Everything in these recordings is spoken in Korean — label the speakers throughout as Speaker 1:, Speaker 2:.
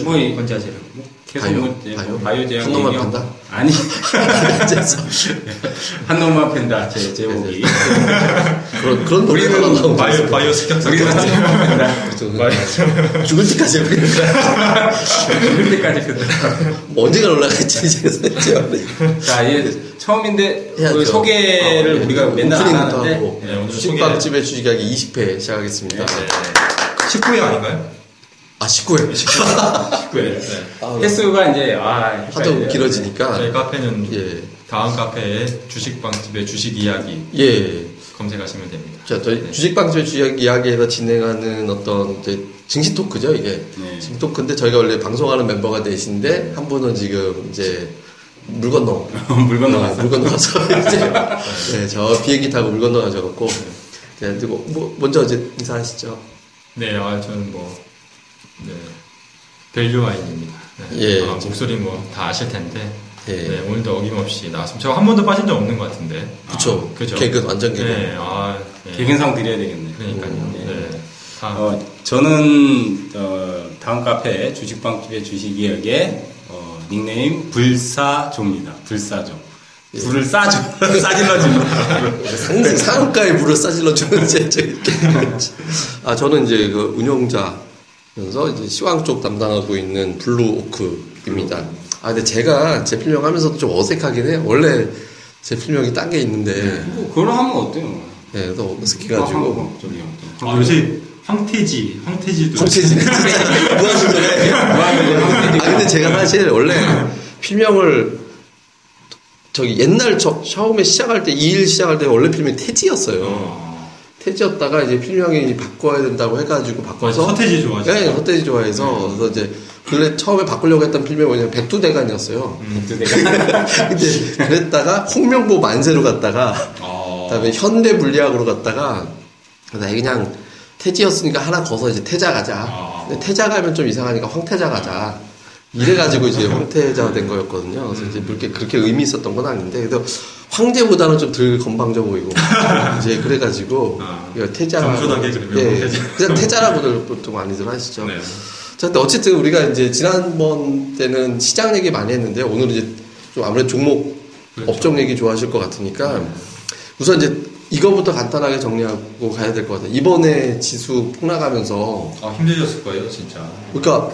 Speaker 1: 어,
Speaker 2: 건자주
Speaker 1: 뭐, 이-
Speaker 2: 건자재로.
Speaker 1: 계속
Speaker 3: 바이오?
Speaker 1: 뭐,
Speaker 3: 바이오?
Speaker 1: 뭐 바이오 제약
Speaker 3: 한 놈만 판다?
Speaker 1: 아니. 한 놈만 팬다 제 제목이
Speaker 3: 그런, 그런 노래가 나오고.
Speaker 2: 바이오 바이오 습격사.
Speaker 1: 우리는 한 놈만 팬다
Speaker 3: 죽을 때까지 거야.
Speaker 1: 죽을 때까지 팬다
Speaker 3: 뭐 언제가 올라갈지.
Speaker 1: 자 이제 처음인데 그. 소개를
Speaker 3: 어,
Speaker 1: 우리가 맨날 안 하는데.
Speaker 2: 네, 오늘
Speaker 3: 주식빵집의 주식이야기 20회 시작하겠습니다.
Speaker 1: 네.
Speaker 2: 19회 아닌가요?
Speaker 3: 아, 19회.
Speaker 2: 19회. 네.
Speaker 3: 아,
Speaker 1: 횟수가 이제 아
Speaker 3: 하도
Speaker 1: 헷갈려요.
Speaker 3: 길어지니까.
Speaker 2: 저희 카페는
Speaker 3: 예.
Speaker 2: 다음 카페에 주식빵집의 주식 이야기
Speaker 3: 예.
Speaker 2: 검색하시면 됩니다.
Speaker 3: 자, 저희
Speaker 2: 네.
Speaker 3: 주식방집 주식 이야기에서 진행하는 어떤 이제 증시 토크죠, 이게.
Speaker 1: 네.
Speaker 3: 증시 토크인데 저희가 원래 방송하는 멤버가 넷인데 한 분은 지금 이제 물 건너.
Speaker 1: 물 건너 가서.
Speaker 3: 어, 물 건너 가서 이제 네, 저 비행기 타고 물 건너 가셔갖고. 네, 그리고 뭐, 먼저 이제 인사하시죠.
Speaker 2: 네, 아, 저는 뭐, 네, 밸류 와인입니다. 네.
Speaker 3: 예.
Speaker 2: 아, 목소리 뭐 다 아실 텐데.
Speaker 3: 예.
Speaker 2: 네, 오늘도 어김없이 나왔습니다. 저 한 번도 빠진 적 없는 것 같은데.
Speaker 3: 그쵸.
Speaker 2: 아, 그죠.
Speaker 3: 개근, 완전 개근.
Speaker 2: 네, 아, 네.
Speaker 1: 개근상 드려야 되겠네.
Speaker 2: 그러니까요.
Speaker 1: 네.
Speaker 2: 네. 다,
Speaker 1: 어, 저는 어, 다음 카페 주식방집의 주식 이야기의 어, 닉네임 불사조입니다. 불사조.
Speaker 3: 예.
Speaker 1: 불을 싸줘. 싸질러주는.
Speaker 3: 상대 상가에 물을 싸질러 주는 제 저기 아 저는 이제 그 운영자 면서 이제 시황 쪽 담당하고 있는 블루 오크입니다. 아 근데 제가 제 필명 하면서도 좀 어색하긴 해요. 원래 제 필명이 딴 게 있는데
Speaker 1: 뭐, 그걸 하면 어때요?
Speaker 3: 예, 그래서
Speaker 1: 어,
Speaker 3: 어색해가지고
Speaker 1: 어, 저기요.
Speaker 2: 아, 요새 황태지, 황태지도.
Speaker 3: 진짜 무한도전에 아 근데 제가 사실 원래 필명을 저기 옛날 저, 처음에 시작할 때 이 일 시작할 때 원래 필명이 태지였어요.
Speaker 2: 어,
Speaker 3: 태지였다가 이제 필명이 바꿔야 된다고 해가지고 바꿔서
Speaker 2: 서태지 좋아하시죠?
Speaker 3: 네, 서태지 좋아해서 그래서 이제 근래 처음에 바꾸려고 했던 필명이 뭐냐면 백두대간이었어요.
Speaker 1: 또 내가
Speaker 3: 근데 그랬다가 홍명보 만세로 갔다가
Speaker 2: 어,
Speaker 3: 그다음에 현대 물리학으로 갔다가 그다음에 그냥 태지였으니까 하나 거서 이제 태자 가자.
Speaker 2: 아.
Speaker 3: 근데 태자 가면 좀 이상하니까 황태자 가자. 이래가지고 이제 황태자가 된 거였거든요. 그래서 이제 그렇게 그렇게 의미 있었던 건 아닌데 그래도 황제보다는 좀 덜 건방져 보이고 이제 그래가지고
Speaker 2: 아,
Speaker 3: 태자
Speaker 2: 겸손하게 그러면
Speaker 3: 예,
Speaker 2: 황태자.
Speaker 3: 그냥 태자라고들 보통 많이들 하시죠.
Speaker 2: 네.
Speaker 3: 자, 근데 어쨌든 우리가 이제 지난번 때는 시장 얘기 많이 했는데 오늘은 이제 좀 아무래도 종목
Speaker 2: 그렇죠.
Speaker 3: 업종 얘기 좋아하실 것 같으니까 우선 이제 이거부터 간단하게 정리하고 가야 될 것 같아요. 이번에 지수 폭락하면서
Speaker 2: 아, 힘드셨을 거예요, 진짜.
Speaker 3: 그러니까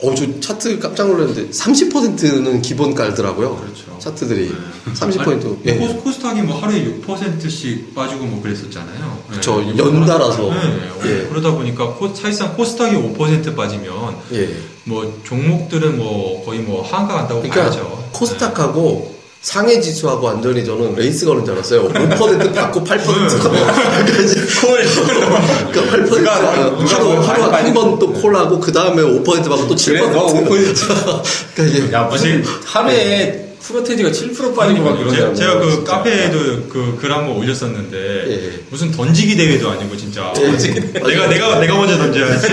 Speaker 3: 어, 저 차트 깜짝 놀랐는데 30%는 기본 깔더라고요.
Speaker 2: 그렇죠.
Speaker 3: 차트들이
Speaker 2: 네.
Speaker 3: 30%.
Speaker 2: 아니,
Speaker 3: 예.
Speaker 2: 코스, 코스닥이 뭐 하루에 6%씩 빠지고 뭐 그랬었잖아요.
Speaker 3: 그쵸,
Speaker 2: 네.
Speaker 3: 연달아서.
Speaker 2: 네.
Speaker 3: 예.
Speaker 2: 그러다 보니까 코, 사실상 코스닥이 5% 빠지면
Speaker 3: 예.
Speaker 2: 뭐 종목들은 뭐 거의 뭐 하한가 간다고
Speaker 3: 그러니까
Speaker 2: 봐야죠.
Speaker 3: 코스닥하고 상해 지수하고 완전히 저는 레이스 거는 줄 알았어요. 5% 받고 8% 그러니까 이제 그러니까 8%
Speaker 1: 누가
Speaker 3: 하루 하루 한 번 또 콜하고 그 다음에 5% 받고 또 7%.
Speaker 1: 그래, 너 5%.
Speaker 3: 그러니까 이제
Speaker 1: 야 무슨 하루에 프로테지가 7% 빠지고 막 그러더라고.
Speaker 2: 제가 그
Speaker 1: 진짜.
Speaker 2: 카페에도 그 글 한번 올렸었는데
Speaker 3: 예.
Speaker 2: 무슨 던지기 대회도 아니고 진짜
Speaker 3: 예.
Speaker 2: 내가 내가 내가 먼저 던져야지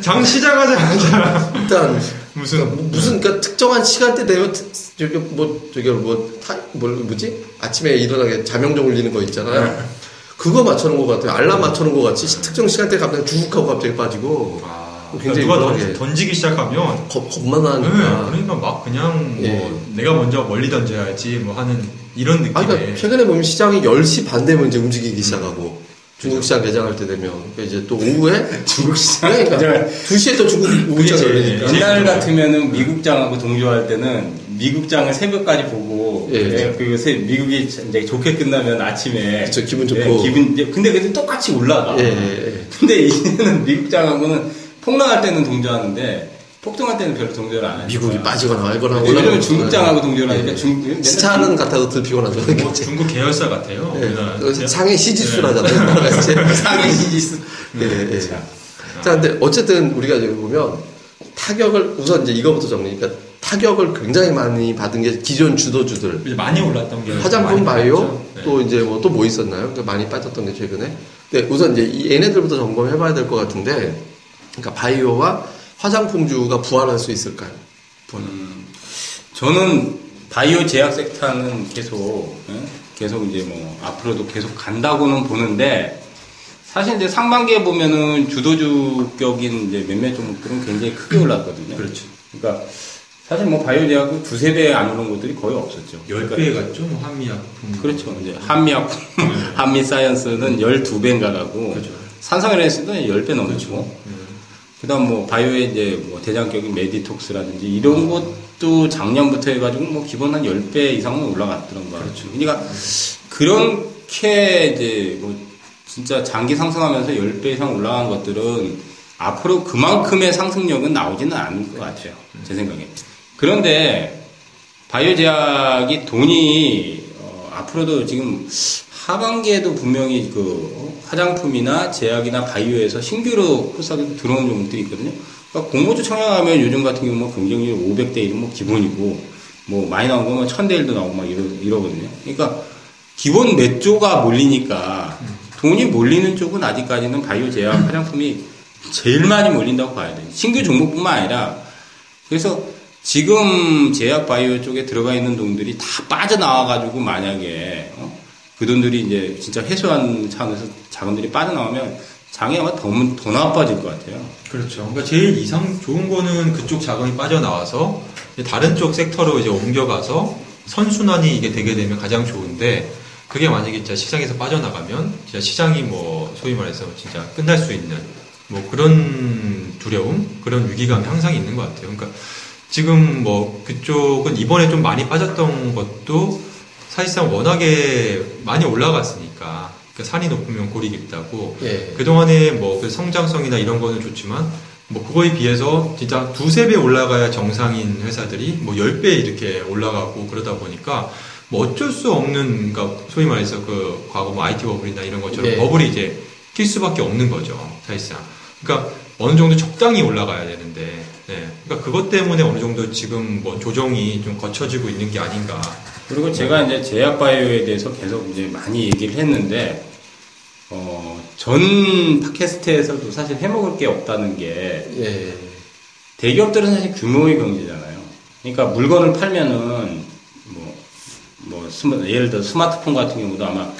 Speaker 2: 장 시작하자마자
Speaker 3: 일단
Speaker 2: 무슨
Speaker 3: 그러니까 무슨 그러니까 특정한 시간대 되면 특- 저기 뭐 저기 뭐타뭐 뭐지 아침에 일어나게 자명종 울리는 거 있잖아요. 그거 맞춰놓은 것 같아요. 알람 맞춰놓은 것 같이 특정 시간대 갑자기 주룩하고 갑자기 빠지고
Speaker 2: 아,
Speaker 3: 굉장히
Speaker 2: 누가. 던, 던지기 시작하면
Speaker 3: 겁, 겁만
Speaker 2: 네,
Speaker 3: 나니까.
Speaker 2: 그러니까 막 그냥 뭐
Speaker 3: 예.
Speaker 2: 내가 먼저 멀리 던져야지 뭐 하는 이런 느낌의
Speaker 3: 아, 그러니까 최근에 보면 시장이 10시 반 되면 이제 움직이기 시작하고 중국 시장 개장할 때 되면 그러니까 이제 또 오후에
Speaker 1: 중국 시장
Speaker 3: 그러니까 2시에 또 중국
Speaker 2: 그게
Speaker 3: 열리니까
Speaker 1: 옛날 같으면은 미국장하고 동조할 때는 미국장을 새벽까지 보고
Speaker 3: 예.
Speaker 1: 예, 새- 미국이 이제 좋게 끝나면 아침에
Speaker 3: 그쵸, 기분 좋고.
Speaker 1: 예, 기분 근데 근데 똑같이 올라가.
Speaker 3: 예, 예, 예.
Speaker 1: 근데 이제는 미국장하고는 폭락할 때는 동조하는데 폭등할 때는 별로 동조를 안 해요.
Speaker 3: 미국이 빠지거나 말거나 올라가고
Speaker 1: 중국장하고 동조를 하니까
Speaker 3: 예.
Speaker 1: 중 맨날
Speaker 3: 스타는 같아도 덜 피곤하죠.
Speaker 2: 뭐 중국 계열사 같아요.
Speaker 3: 예. 그 상해 시지수라잖아요. 가지.
Speaker 1: 상해 시지수.
Speaker 3: 예, 예.
Speaker 1: 자.
Speaker 3: 자, 근데 어쨌든 우리가 여기 보면 타격을 우선 이제 이거부터 정리. 그러니까 타격을 굉장히 많이 받은 게 기존 주도주들.
Speaker 2: 이제 많이 올랐던 게
Speaker 3: 화장품 바이오.
Speaker 2: 네.
Speaker 3: 또 이제 뭐 또 뭐 있었나요? 그 많이 빠졌던 게 최근에. 근데 우선 이제 이 얘네들부터 점검해봐야 될 것 같은데, 그러니까 바이오와 화장품주가 부활할 수 있을까요?
Speaker 1: 음, 저는 바이오 제약 섹터는 계속 예? 계속 이제 뭐 앞으로도 계속 간다고는 보는데 사실 이제 상반기에 보면은 주도주격인 이제 몇몇 종목들은 굉장히 크게 올랐거든요.
Speaker 2: 그렇죠.
Speaker 1: 그러니까 사실 뭐 바이오 제약은 두세 배 안 오른 것들이 거의 없었죠.
Speaker 2: 10배 같죠? 뭐 한미약품.
Speaker 1: 그렇죠. 이제 한미약, 한미 사이언스는 12배인가 가고,
Speaker 2: 그렇죠.
Speaker 1: 산성에너지도 10배 넘었고,
Speaker 2: 음.
Speaker 1: 그 다음 뭐, 바이오의 이제 뭐, 대장격인 메디톡스라든지 이런 것도 작년부터 해가지고 뭐, 기본 한 10배 이상은 올라갔더란 말이죠.
Speaker 2: 그렇죠.
Speaker 1: 그러니까, 그렇게 이제 뭐, 진짜 장기 상승하면서 10배 이상 올라간 것들은 앞으로 그만큼의 상승력은 나오지는 않을 것 같아요. 제 생각에. 그런데, 바이오 제약이 돈이 어, 앞으로도 지금 하반기에도 분명히 그 화장품이나 제약이나 바이오에서 신규로 흡사하게 들어오는 종목들이 있거든요. 그러니까 공모주 청약하면 요즘 같은 경우 뭐 경쟁률 500대 1은 뭐 기본이고 뭐 많이 나온 거면 1000대 1도 나오고 막 이러, 이러거든요. 그러니까 기본 몇 조가 몰리니까 돈이 몰리는 쪽은 아직까지는 바이오 제약 화장품이 제일 많이 몰린다고 봐야 돼요. 신규 종목뿐만 아니라 그래서 지금 제약 바이오 쪽에 들어가 있는 돈들이 다 빠져나와가지고 만약에 어? 그 돈들이 이제 진짜 회수한 차원에서 자금들이 빠져나오면 아마 더, 더 나빠질 것 같아요.
Speaker 2: 그렇죠. 그러니까 제일 이상 좋은 거는 그쪽 자금이 빠져나와서 다른 쪽 섹터로 이제 옮겨가서 선순환이 이게 되게 되면 가장 좋은데 그게 만약에 진짜 시장에서 빠져나가면 진짜 시장이 뭐 소위 말해서 진짜 끝날 수 있는 뭐 그런 두려움, 그런 위기감이 항상 있는 것 같아요. 그러니까 지금 뭐 그쪽은 이번에 좀 많이 빠졌던 것도 사실상 워낙에 많이 올라갔으니까 그 산이 높으면 골이 깊다고
Speaker 3: 예.
Speaker 2: 그동안에 뭐 그 성장성이나 이런 거는 좋지만 뭐 그거에 비해서 진짜 두세 배 올라가야 정상인 회사들이 뭐 열 배 이렇게 올라가고 그러다 보니까 뭐 어쩔 수 없는 그러니까 소위 말해서 그 과거 뭐 IT 버블이나 이런 것처럼
Speaker 3: 네.
Speaker 2: 버블이 이제 낄 수밖에 없는 거죠 사실상 그러니까 어느 정도 적당히 올라가야 되는데 네. 그러니까 그것 때문에 어느 정도 지금 뭐 조정이 좀 거쳐지고 있는 게 아닌가
Speaker 1: 그리고 제가 이제 제약바이오에 대해서 계속 이제 많이 얘기를 했는데, 어, 전 팟캐스트에서도 사실 해먹을 게 없다는 게,
Speaker 3: 예.
Speaker 1: 대기업들은 사실 규모의 경제잖아요. 그러니까 물건을 팔면은, 뭐, 뭐, 스마- 예를 들어 스마트폰 같은 경우도 아마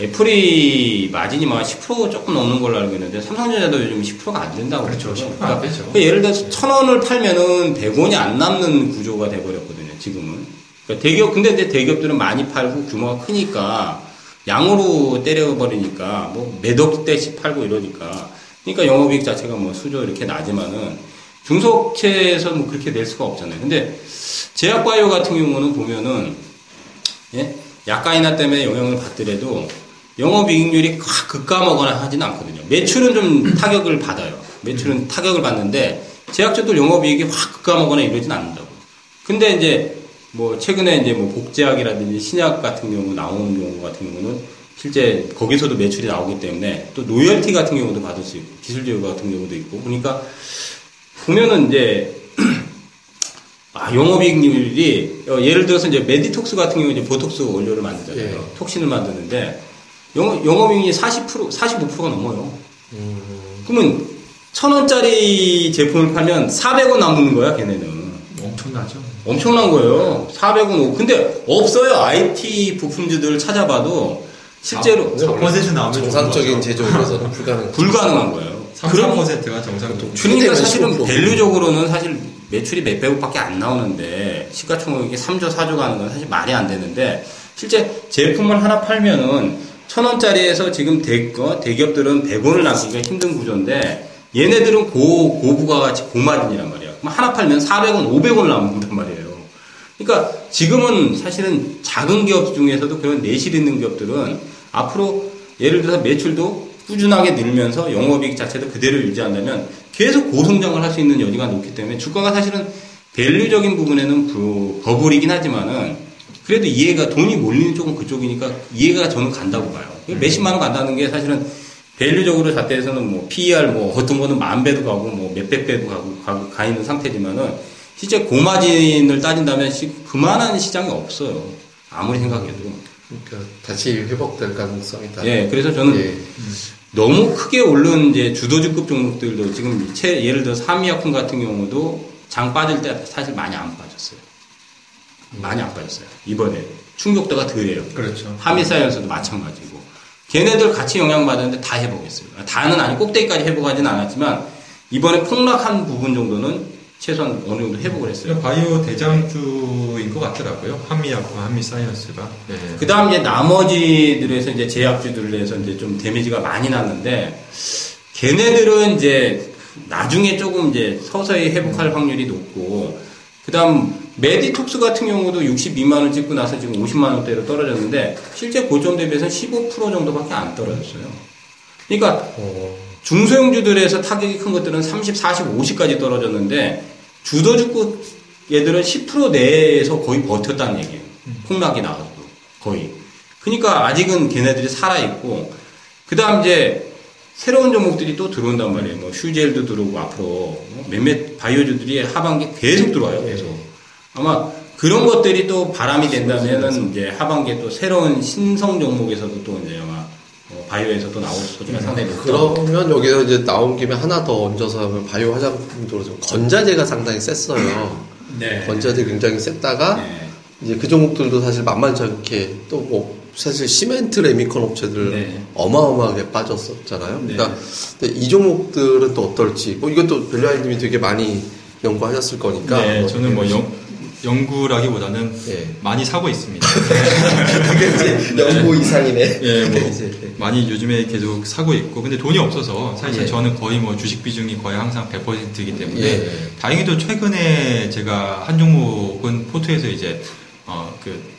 Speaker 1: 애플이 마진이 막 10% 조금 넘는 걸로 알고 있는데 삼성전자도 요즘 10%가 안 된다고
Speaker 2: 그렇죠.
Speaker 1: 그러더라고요.
Speaker 2: 10%안 되죠.
Speaker 1: 그러니까 예를 들어서 천 원을 팔면은 100원이 안 남는 구조가 돼버렸거든요, 지금은. 그러니까 대기업, 근데 이제 대기업들은 많이 팔고 규모가 크니까 양으로 때려버리니까 뭐 몇억 대씩 팔고 이러니까. 그러니까 영업이익 자체가 뭐 수조 이렇게 나지만은 중소업체에서 뭐 그렇게 낼 수가 없잖아요. 근데 제약바이오 같은 경우는 보면은 예? 약가인하 때문에 영향을 받더라도 영업이익률이 확 급감하거나 하지는 않거든요. 매출은 좀 타격을 받아요. 매출은 타격을 받는데 제약제도 영업이익이 확 급감하거나 이러진 않는다고. 근데 이제 뭐 최근에 이제 뭐 복제약이라든지 신약 같은 경우 나오는 경우 같은 경우는 실제 거기서도 매출이 나오기 때문에 또 로열티 같은 경우도 받을 수 있고 기술 제휴 같은 경우도 있고 그러니까 보면은 이제 아, 영업이익률이 어, 예를 들어서 이제 메디톡스 같은 경우 이제 보톡스 원료를 만들잖아요.
Speaker 3: 예.
Speaker 1: toxin을 만드는데 영업 영업이익이 40% 45%가 넘어요.
Speaker 3: 음,
Speaker 1: 그러면 천 원짜리 제품을 팔면 400원 남는 거야, 걔네는.
Speaker 2: 엄청나죠.
Speaker 1: 엄청난 거예요. 400원. 근데 없어요. IT 부품주들을 찾아봐도 실제로
Speaker 2: 4% 나오면
Speaker 3: 정상적인 제조업에서는 불가능.
Speaker 1: 불가능한 거예요.
Speaker 2: 3,
Speaker 1: 그럼
Speaker 2: 4%가 정상적으로.
Speaker 1: 그러니까 사실은
Speaker 3: 15%.
Speaker 1: 밸류적으로는 사실 매출이 몇 백억밖에 안 나오는데 시가총액이 3조 4조 가는 건 사실 말이 안 되는데 실제 제품을 하나 팔면은 천 원짜리에서 지금 대, 어, 대기업들은 100원을 남기기가 힘든 구조인데 얘네들은 고, 고부가가치 고마진이란 말이야. 하나 팔면 400원, 500원을 남는단 말이에요. 그러니까 지금은 사실은 작은 기업 중에서도 그런 내실 있는 기업들은 앞으로 예를 들어서 매출도 꾸준하게 늘면서 영업이익 자체도 그대로 유지한다면 계속 고성장을 할 수 있는 여지가 높기 때문에 주가가 사실은 밸류적인 부분에는 부- 버블이긴 하지만은 그래도 이해가 돈이 몰리는 쪽은 그쪽이니까 이해가 저는 간다고 봐요. 몇십만 원 간다는 게 사실은 밸류적으로 잣대에서는 뭐 PER 뭐 어떤 거는 만 배도 가고 뭐 몇백 배도 가고 가, 가 있는 상태지만은 실제 고마진을 따진다면 시- 그만한 시장이 없어요. 아무리 생각해도.
Speaker 3: 그러니까 다시 회복될 가능성이 다.
Speaker 1: 예, 그래서 저는
Speaker 3: 예.
Speaker 1: 너무 크게 오른 이제 주도주급 종목들도 지금 채- 예를 들어 삼미약품 같은 경우도 장 빠질 때 사실 많이 안 빠졌어요. 많이 안 빠졌어요. 이번에 충격도가 덜해요.
Speaker 2: 그렇죠.
Speaker 1: 하미사이언스도 마찬가지고. 걔네들 같이 영향받았는데 다 회복했어요. 다는 아니 꼭대기까지 회복하지는 않았지만 이번에 폭락한 부분 정도는 최소한 어느 정도 회복을 했어요.
Speaker 2: 바이오 대장주인 것 같더라고요. 한미약품, 한미사이언스가. 네.
Speaker 1: 그 다음 이제 나머지들에서 이제 제약주들에서 이제 좀 데미지가 많이 났는데 걔네들은 이제 나중에 조금 이제 서서히 회복할 확률이 높고 그 다음 메디톡스 같은 경우도 62만 원 찍고 나서 지금 50만 원대로 떨어졌는데 실제 고점 대비해서 15% 정도밖에 안 떨어졌어요. 그러니까
Speaker 3: 어,
Speaker 1: 중소형주들에서 타격이 큰 것들은 30, 40, 50까지 떨어졌는데 주도주국 얘들은 10% 내에서 거의 버텼다는 얘기예요. 폭락이 나와도 거의. 그러니까 아직은 걔네들이 살아있고 그 다음 이제 새로운 종목들이 또 들어온단 말이에요. 뭐 슈젤도 들어오고 앞으로 뭐 몇몇 바이오주들이 하반기 계속 들어와요. 계속. 아마 그런 것들이 또 바람이 된다면은 이제 하반기에 또 새로운 신성 종목에서도 또 이제 아마 어, 바이오에서도 나올 소지가 상당히 높다.
Speaker 3: 그러면 여기서 이제 나온 김에 하나 더 얹어서 하면 바이오 화장품도 좀 건자재가 상당히 셌어요.
Speaker 1: 네.
Speaker 3: 건자재 굉장히 셌다가
Speaker 1: 네.
Speaker 3: 이제 그 종목들도 사실 만만치 않게 또 뭐 사실 시멘트 레미컨 업체들
Speaker 1: 네.
Speaker 3: 어마어마하게 빠졌었잖아요.
Speaker 1: 네.
Speaker 3: 그러니까 이 종목들은 또 어떨지 뭐 이것도 벨류아이님이 되게 많이 연구하셨을 거니까
Speaker 2: 네,
Speaker 3: 뭐
Speaker 2: 저는 뭐 연, 연구라기보다는
Speaker 3: 예.
Speaker 2: 많이 사고 있습니다.
Speaker 3: 이제 연구 이상이네.
Speaker 2: 예, 뭐
Speaker 3: 이제,
Speaker 2: 많이 요즘에 계속 사고 있고 근데 돈이 없어서 사실
Speaker 3: 예.
Speaker 2: 저는 거의 뭐 주식 비중이 거의 항상 100%이기 때문에
Speaker 3: 예.
Speaker 2: 다행히도 최근에 제가 한 종목은 포트에서 이제 어그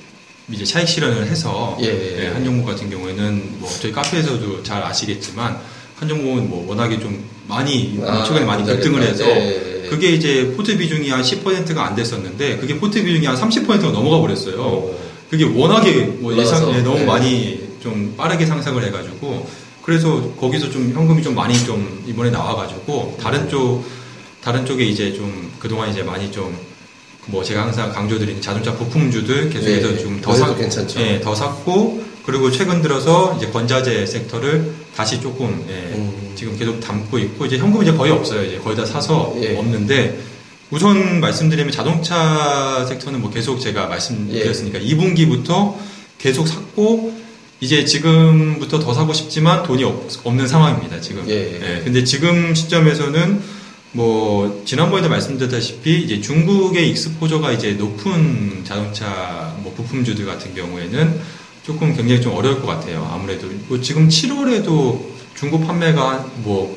Speaker 2: 이제 차익 실현을 해서
Speaker 3: 예.
Speaker 2: 예, 한 종목 같은 경우에는 뭐 저희 카페에서도 잘 아시겠지만 한 종목은 뭐 워낙에 좀 많이
Speaker 3: 아,
Speaker 2: 최근에 많이 급등을 해서
Speaker 3: 예, 예.
Speaker 2: 그게 이제 포트 비중이 한 10%가 안 됐었는데 그게 포트 비중이 한 30%가 넘어가 버렸어요.
Speaker 3: 어.
Speaker 2: 그게 워낙에 뭐 예상 예, 너무
Speaker 3: 네.
Speaker 2: 많이 좀 빠르게 상승을 해가지고 그래서 거기서 좀 현금이 좀 많이 좀 이번에 나와가지고 다른 쪽 다른 쪽에 이제 좀 그동안 이제 많이 좀 뭐 제가 항상 강조드리는 자동차 부품주들 계속해서
Speaker 3: 네,
Speaker 2: 좀더
Speaker 3: 거기도
Speaker 2: 샀고. 예, 더 샀고 그리고 최근 들어서 이제 건자재 섹터를 다시 조금 예,
Speaker 3: 음.
Speaker 2: 지금 계속 담고 있고 이제 현금이 이제 거의 없어요. 이제 거의 다 사서
Speaker 3: 예.
Speaker 2: 없는데 우선 말씀드리면 자동차 섹터는 뭐 계속 제가 말씀드렸으니까 2분기부터 계속 샀고 이제 지금부터 더 사고 싶지만 돈이 없, 없는 상황입니다. 지금.
Speaker 3: 예.
Speaker 2: 근데 지금 시점에서는 뭐 지난번에도 말씀드렸다시피 이제 중국의 익스포저가 이제 높은 자동차 뭐 부품주들 같은 경우에는 조금 굉장히 좀 어려울 것 같아요. 아무래도 뭐 지금 7월에도 중국 판매가 뭐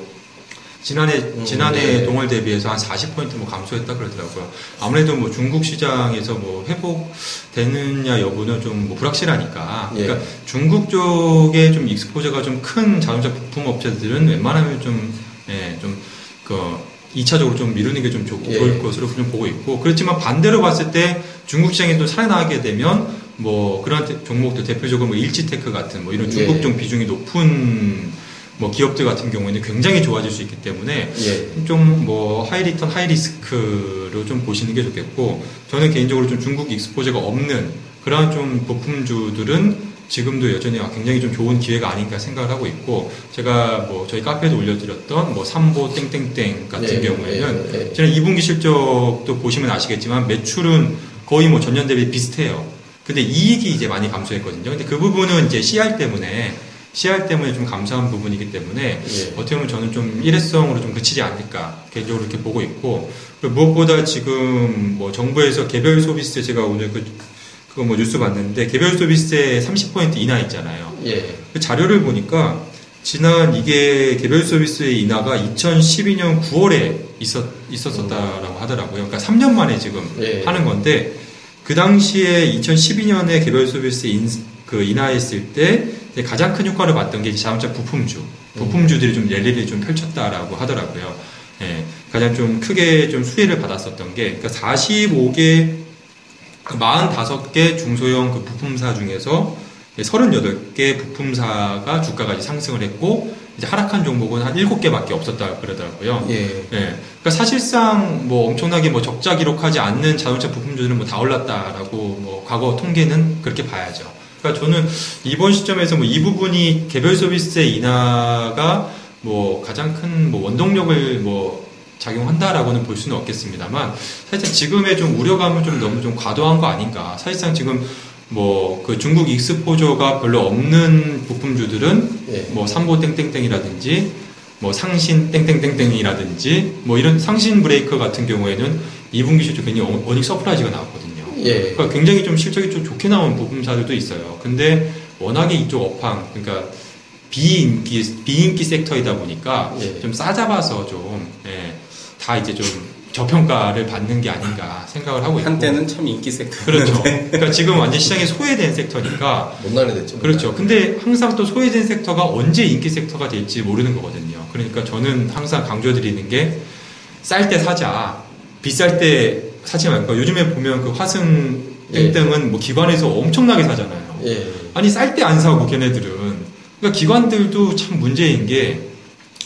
Speaker 2: 지난해
Speaker 3: 음,
Speaker 2: 지난해
Speaker 3: 네.
Speaker 2: 동월 대비해서 한 40%뭐 감소했다 그러더라고요. 아무래도 뭐 중국 시장에서 뭐 회복되느냐 여부는 좀 뭐 불확실하니까.
Speaker 3: 예.
Speaker 2: 그러니까 중국 쪽에 좀 익스포저가 좀 큰 자동차 부품 업체들은 웬만하면 좀 예, 좀그 2차적으로 좀 미루는 게좀
Speaker 3: 예.
Speaker 2: 좋을 것으로 좀 보고 있고 그렇지만 반대로 봤을 때 중국 시장이 또 살아나게 되면 뭐 그런 대- 종목들 대표적으로 뭐 일지테크 같은 뭐 이런 중국
Speaker 3: 예.
Speaker 2: 좀 비중이 높은 뭐 기업들 같은 경우에는 굉장히 좋아질 수 있기 때문에
Speaker 3: 예.
Speaker 2: 좀뭐 high return high risk로 좀 보시는 게 좋겠고 저는 개인적으로 좀 중국 exposure가 없는 그러한 좀 부품주들은 지금도 여전히 굉장히 좀 좋은 기회가 아닌가 생각을 하고 있고 제가 뭐 저희 카페에도 올려드렸던 뭐 삼보 땡땡땡 같은
Speaker 3: 예,
Speaker 2: 경우에는
Speaker 3: 예, 예.
Speaker 2: 지난 2분기 실적도 보시면 아시겠지만 매출은 거의 뭐 전년 대비 비슷해요. 근데 이익이 이제 많이 감소했거든요. 근데 그 부분은 이제 CR 때문에 CR 때문에 좀 감소한 부분이기 때문에
Speaker 3: 예.
Speaker 2: 어떻게 보면 저는 좀 일회성으로 좀 그치지 않을까 개인적으로 이렇게 보고 있고 그리고 무엇보다 지금 뭐 정부에서 개별 소비세 제가 오늘 그 그거 뭐 뉴스 봤는데 개별 소비세 30% 인하 있잖아요.
Speaker 3: 예.
Speaker 2: 그 자료를 보니까 지난 이게 개별 서비스의 인하가 2012년 9월에 있었, 있었었다라고 하더라고요. 그러니까 3년 만에 지금
Speaker 3: 예.
Speaker 2: 하는 건데 그 당시에 2012년에 개별 서비스 인, 그 인하했을 때 가장 큰 효과를 봤던 게 자동차 부품주, 부품주들이 좀 랠리를 좀 펼쳤다라고 하더라고요. 예, 가장 좀 크게 좀 수혜를 받았었던 게 그러니까 45개 45개 중소형 그 부품사 중에서 38개 부품사가 주가가 상승을 했고 이제 하락한 종목은 한 7개밖에 없었다 그러더라고요.
Speaker 3: 예.
Speaker 2: 예. 그러니까 사실상 뭐 엄청나게 뭐 적자 기록하지 않는 자동차 부품주들은 뭐 다 올랐다라고 뭐 과거 통계는 그렇게 봐야죠. 그러니까 저는 이번 시점에서 뭐 이 부분이 개별소비세의 인하가 뭐 가장 큰 뭐 원동력을 뭐 작용한다라고는 볼 수는 없겠습니다만 사실상 지금의 좀 우려감은 좀 너무 좀 과도한 거 아닌가. 사실상 지금 뭐 그 중국 exposure가 별로 없는 부품주들은
Speaker 3: 예.
Speaker 2: 뭐 삼보 땡땡땡이라든지 뭐 상신 땡땡땡땡이라든지 뭐 이런 상신 브레이크 같은 경우에는 2분기 실적 굉장히 어- earning surprise가 나왔거든요.
Speaker 3: 예.
Speaker 2: 그러니까 굉장히 좀 실적이 좀 좋게 나온 부품사들도 있어요. 근데 워낙에 이쪽 업황, 그러니까 비인기 비인기 섹터이다 보니까
Speaker 3: 예.
Speaker 2: 좀 싸잡아서 좀 예, 다 이제 좀 저평가를 받는 게 아닌가 생각을 하고 있고
Speaker 1: 한때는 참 인기 섹터.
Speaker 2: 그렇죠. 그러니까 지금 완전 시장이 소외된 섹터니까
Speaker 3: 못난이 됐죠.
Speaker 2: 그렇죠. 근데 항상 또 소외된 섹터가 언제 인기 섹터가 될지 모르는 거거든요. 그러니까 저는 항상 강조드리는 게 쌀 때 사자, 비쌀 때 사지 말고 요즘에 보면 그 화승 땡땡은 뭐 기관에서 엄청나게 사잖아요.
Speaker 3: 예.
Speaker 2: 아니 쌀 때 안 사고 걔네들은 그러니까 기관들도 참 문제인 게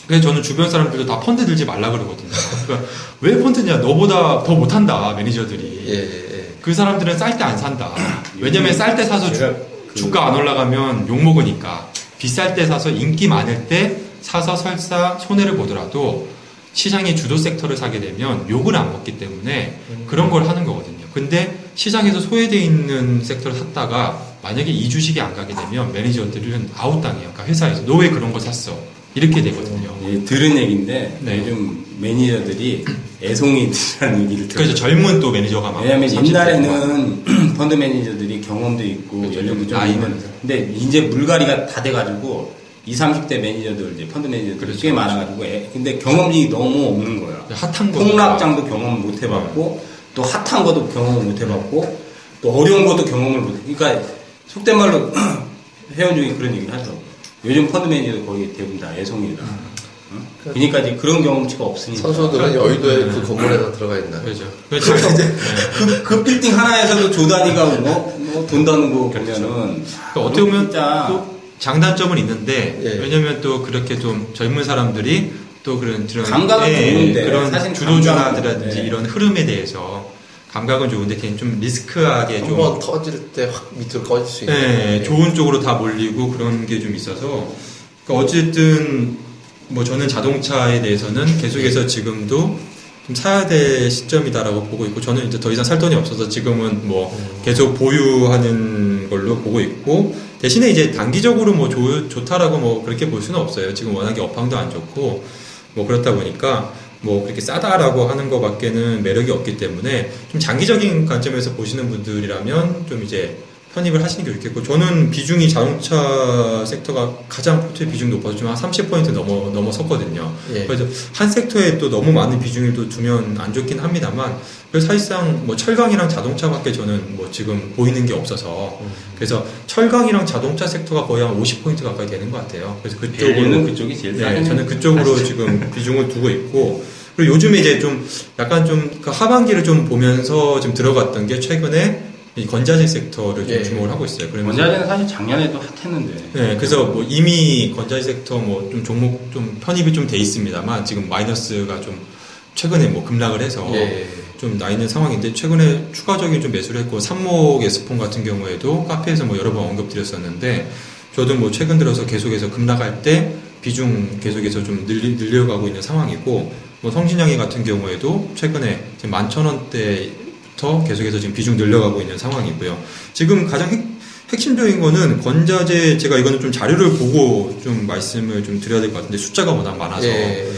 Speaker 2: 그래서 저는 주변 사람들도 다 펀드 들지 말라 그러거든요. 그러니까 왜 펀드냐? 너보다 더 못한다 매니저들이.
Speaker 3: 예. 예.
Speaker 2: 그 사람들은 쌀 때 안 산다. 왜냐면 쌀 때 사서 주,
Speaker 1: 그-
Speaker 2: 주가 안 올라가면 욕 먹으니까 비쌀 때 사서 인기 많을 때 사서 설사 손해를 보더라도 시장의 주도 섹터를 사게 되면 욕을 안 먹기 때문에 그런 걸 하는 거거든요. 근데 시장에서 소외되어 있는 섹터를 샀다가 만약에 이 주식이 안 가게 되면 매니저들은 아웃당해요. 그러니까 회사에서 너 왜 그런 거 샀어? 이렇게 되거든요.
Speaker 1: 예, 들은 얘기인데
Speaker 2: 네.
Speaker 1: 요즘 매니저들이 애송이라는 얘기를 들어요.
Speaker 2: 그래서 젊은 또 매니저가 막
Speaker 1: 왜냐하면
Speaker 2: 30대
Speaker 1: 옛날에는 펀드 매니저들이 경험도 있고
Speaker 2: 그렇죠.
Speaker 1: 연령도 좀 있는
Speaker 2: 많아서.
Speaker 1: 근데 이제 물갈이가 다 돼가지고 20, 30대 매니저들 이제 펀드 매니저들
Speaker 2: 그렇죠,
Speaker 1: 꽤
Speaker 2: 그렇죠.
Speaker 1: 많아가지고 애- 근데 경험이 너무 없는 거야.
Speaker 2: 핫한 거
Speaker 1: 폭락장도 경험 못 해봤고 또 핫한 것도 경험을 못 해봤고 또 어려운 것도 경험을 못 해. 그러니까 속된 말로 회원 중에 그런 얘기를 하더라고. 요즘 펀드 매니저 거의 대부분 다 애송이라. 응? 그러니까 이제 그런 경험치가 없으니까.
Speaker 3: 선수들은 여의도에 그 건물에다 들어가 있나?
Speaker 2: 그렇죠. 그렇죠. 네.
Speaker 1: 그, 그 빌딩 하나에서도 조단위가 뭐, 뭐 돈 다는 거 보면은.
Speaker 2: 그러니까 어떻게 보면
Speaker 1: 진짜
Speaker 2: 또 장단점은 있는데
Speaker 3: 예.
Speaker 2: 왜냐면 또 그렇게 좀 젊은 사람들이 또 그런 그런
Speaker 1: 감각은 좋은데,
Speaker 2: 그런
Speaker 1: 사실
Speaker 2: 주도주라든지
Speaker 1: 감각은, 네.
Speaker 2: 이런 흐름에 대해서 감각은 좋은데 걔는 좀 리스크하게 좀
Speaker 3: 한번 터질 때 확 밑으로 꺼질 수 있는.
Speaker 2: 네, 좋은 쪽으로 다 몰리고 그런 게 좀 있어서 그러니까 어쨌든 뭐 저는 자동차에 대해서는 계속해서 지금도 좀 사야 될 시점이다라고 보고 있고 저는 이제 더 이상 살 돈이 없어서 지금은 뭐 계속 보유하는 걸로 보고 있고 대신에 이제 단기적으로 뭐 좋, 좋다라고 뭐 그렇게 볼 수는 없어요. 지금 워낙에 업황도 안 좋고 뭐 그렇다 보니까 뭐 그렇게 싸다라고 하는 것밖에는 매력이 없기 때문에 좀 장기적인 관점에서 보시는 분들이라면 좀 이제 편입을 하시는 게 좋겠고 저는 비중이 자동차 섹터가 가장 포트의 비중 높아서 지금 한 30포인트 넘어 넘어섰거든요.
Speaker 3: 예.
Speaker 2: 그래서 한 섹터에 또 너무 많은 비중을 또 두면 안 좋긴 합니다만 그래서 사실상 뭐 철강이랑 자동차밖에 저는 뭐 지금 보이는 게 없어서 그래서 철강이랑 자동차 섹터가 거의 한 50포인트 가까이 되는 것 같아요. 그래서 그쪽으로
Speaker 1: 그쪽이 제일
Speaker 2: 네, 저는. 그쪽으로
Speaker 1: 사실.
Speaker 2: 지금 비중을 두고 있고 그리고 요즘에 이제 좀 약간 좀 그 하반기를 좀 보면서 좀 들어갔던 게 최근에 이 건자재 섹터를 좀
Speaker 3: 예.
Speaker 2: 주목을 하고 있어요.
Speaker 1: 원자재는 사실 작년에도 핫했는데.
Speaker 2: 네, 그래서 뭐 이미 건자재 섹터 뭐 좀 종목 좀 편입이 좀 돼 있습니다만 지금 마이너스가 좀 최근에 뭐 급락을 해서
Speaker 3: 예.
Speaker 2: 좀나 있는 상황인데 최근에 추가적인 좀 매수를 했고 삼목 에스폰 같은 경우에도 카페에서 뭐 여러 번 언급드렸었는데 저도 뭐 최근 들어서 계속해서 급락할 때 비중 계속해서 좀 늘리, 늘려가고 있는 상황이고 뭐 성신양이 같은 경우에도 최근에 지금 만천 원대 부터 계속해서 지금 비중 늘려가고 있는 상황이고요. 지금 가장 핵, 핵심적인 거는 건자재 제가 이거는 좀 자료를 보고 좀 말씀을 좀 드려야 될 것 같은데 숫자가 워낙 많아서
Speaker 3: 예.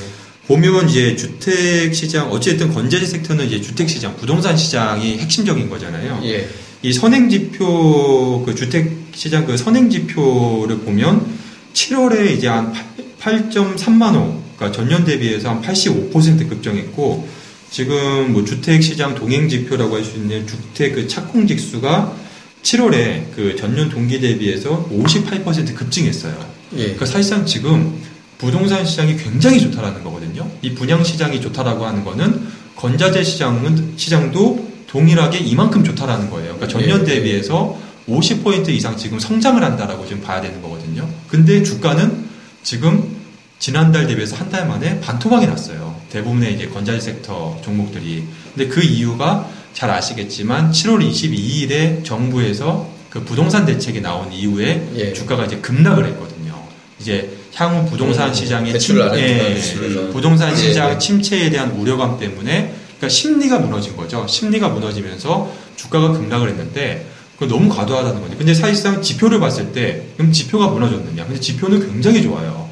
Speaker 2: 보면 이제 주택 시장 어쨌든 건자재 섹터는 이제 주택 시장 부동산 시장이 핵심적인 거잖아요.
Speaker 3: 예.
Speaker 2: 이 선행 지표 그 주택 시장 그 선행 지표를 보면 7월에 이제 한 8.3만 호, 그러니까 전년 대비해서 한 85% 급증했고 지금 뭐 주택 시장 동행 지표라고 할 수 있는 주택 그 착공 직수가 7월에 그 전년 동기 대비해서 58% 급증했어요.
Speaker 3: 예.
Speaker 2: 그러니까 사실상 지금 부동산 시장이 굉장히 좋다라는 거거든요. 이 분양 시장이 좋다라고 하는 거는 건자재 시장은 시장도 동일하게 이만큼 좋다라는 거예요. 그러니까 전년
Speaker 3: 예.
Speaker 2: 대비해서 50포인트 이상 지금 성장을 한다라고 지금 봐야 되는 거거든요. 근데 주가는 지금 지난달 대비해서 한 달 만에 반토막이 났어요. 대부분의 이제 건자재 섹터 종목들이. 근데 그 이유가 잘 아시겠지만 7월 22일에 정부에서 그 부동산 대책이 나온 이후에
Speaker 3: 예.
Speaker 2: 주가가 이제 급락을 했거든요. 이제 향후 부동산
Speaker 3: 음,
Speaker 2: 시장의 침- 예,
Speaker 3: 대출을.
Speaker 2: 부동산
Speaker 3: 예,
Speaker 2: 시장
Speaker 3: 예.
Speaker 2: 침체에 대한 우려감 때문에 그러니까 심리가 무너진 거죠. 심리가 무너지면서 주가가 급락을 했는데 그건 너무 과도하다는 거죠. 근데 사실상 지표를 봤을 때 그럼 지표가 무너졌느냐? 근데 지표는 굉장히 좋아요.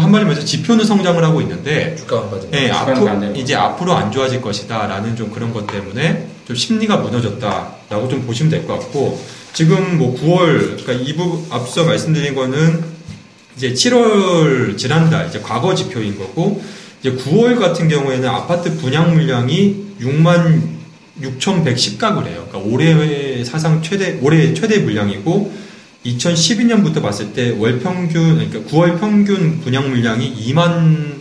Speaker 2: 한마디로 말해서 지표는 성장을 하고 있는데
Speaker 3: 주가가 빠진
Speaker 2: 예,
Speaker 1: 앞으로.
Speaker 2: 이제 앞으로 안 좋아질 것이다라는 좀 그런 것 때문에 좀 심리가 무너졌다라고 좀 보시면 될 것 같고 지금 뭐 9월 그러니까 이부 앞서 말씀드린 거는 이제 7월 지난달 이제 과거 지표인 거고 이제 9월 같은 경우에는 아파트 분양 물량이 6만 6,110가구래요. 그러니까 올해 사상 최대 올해 최대 물량이고 2012년부터 봤을 때 월 평균 그러니까 9월 평균 분양 물량이 2만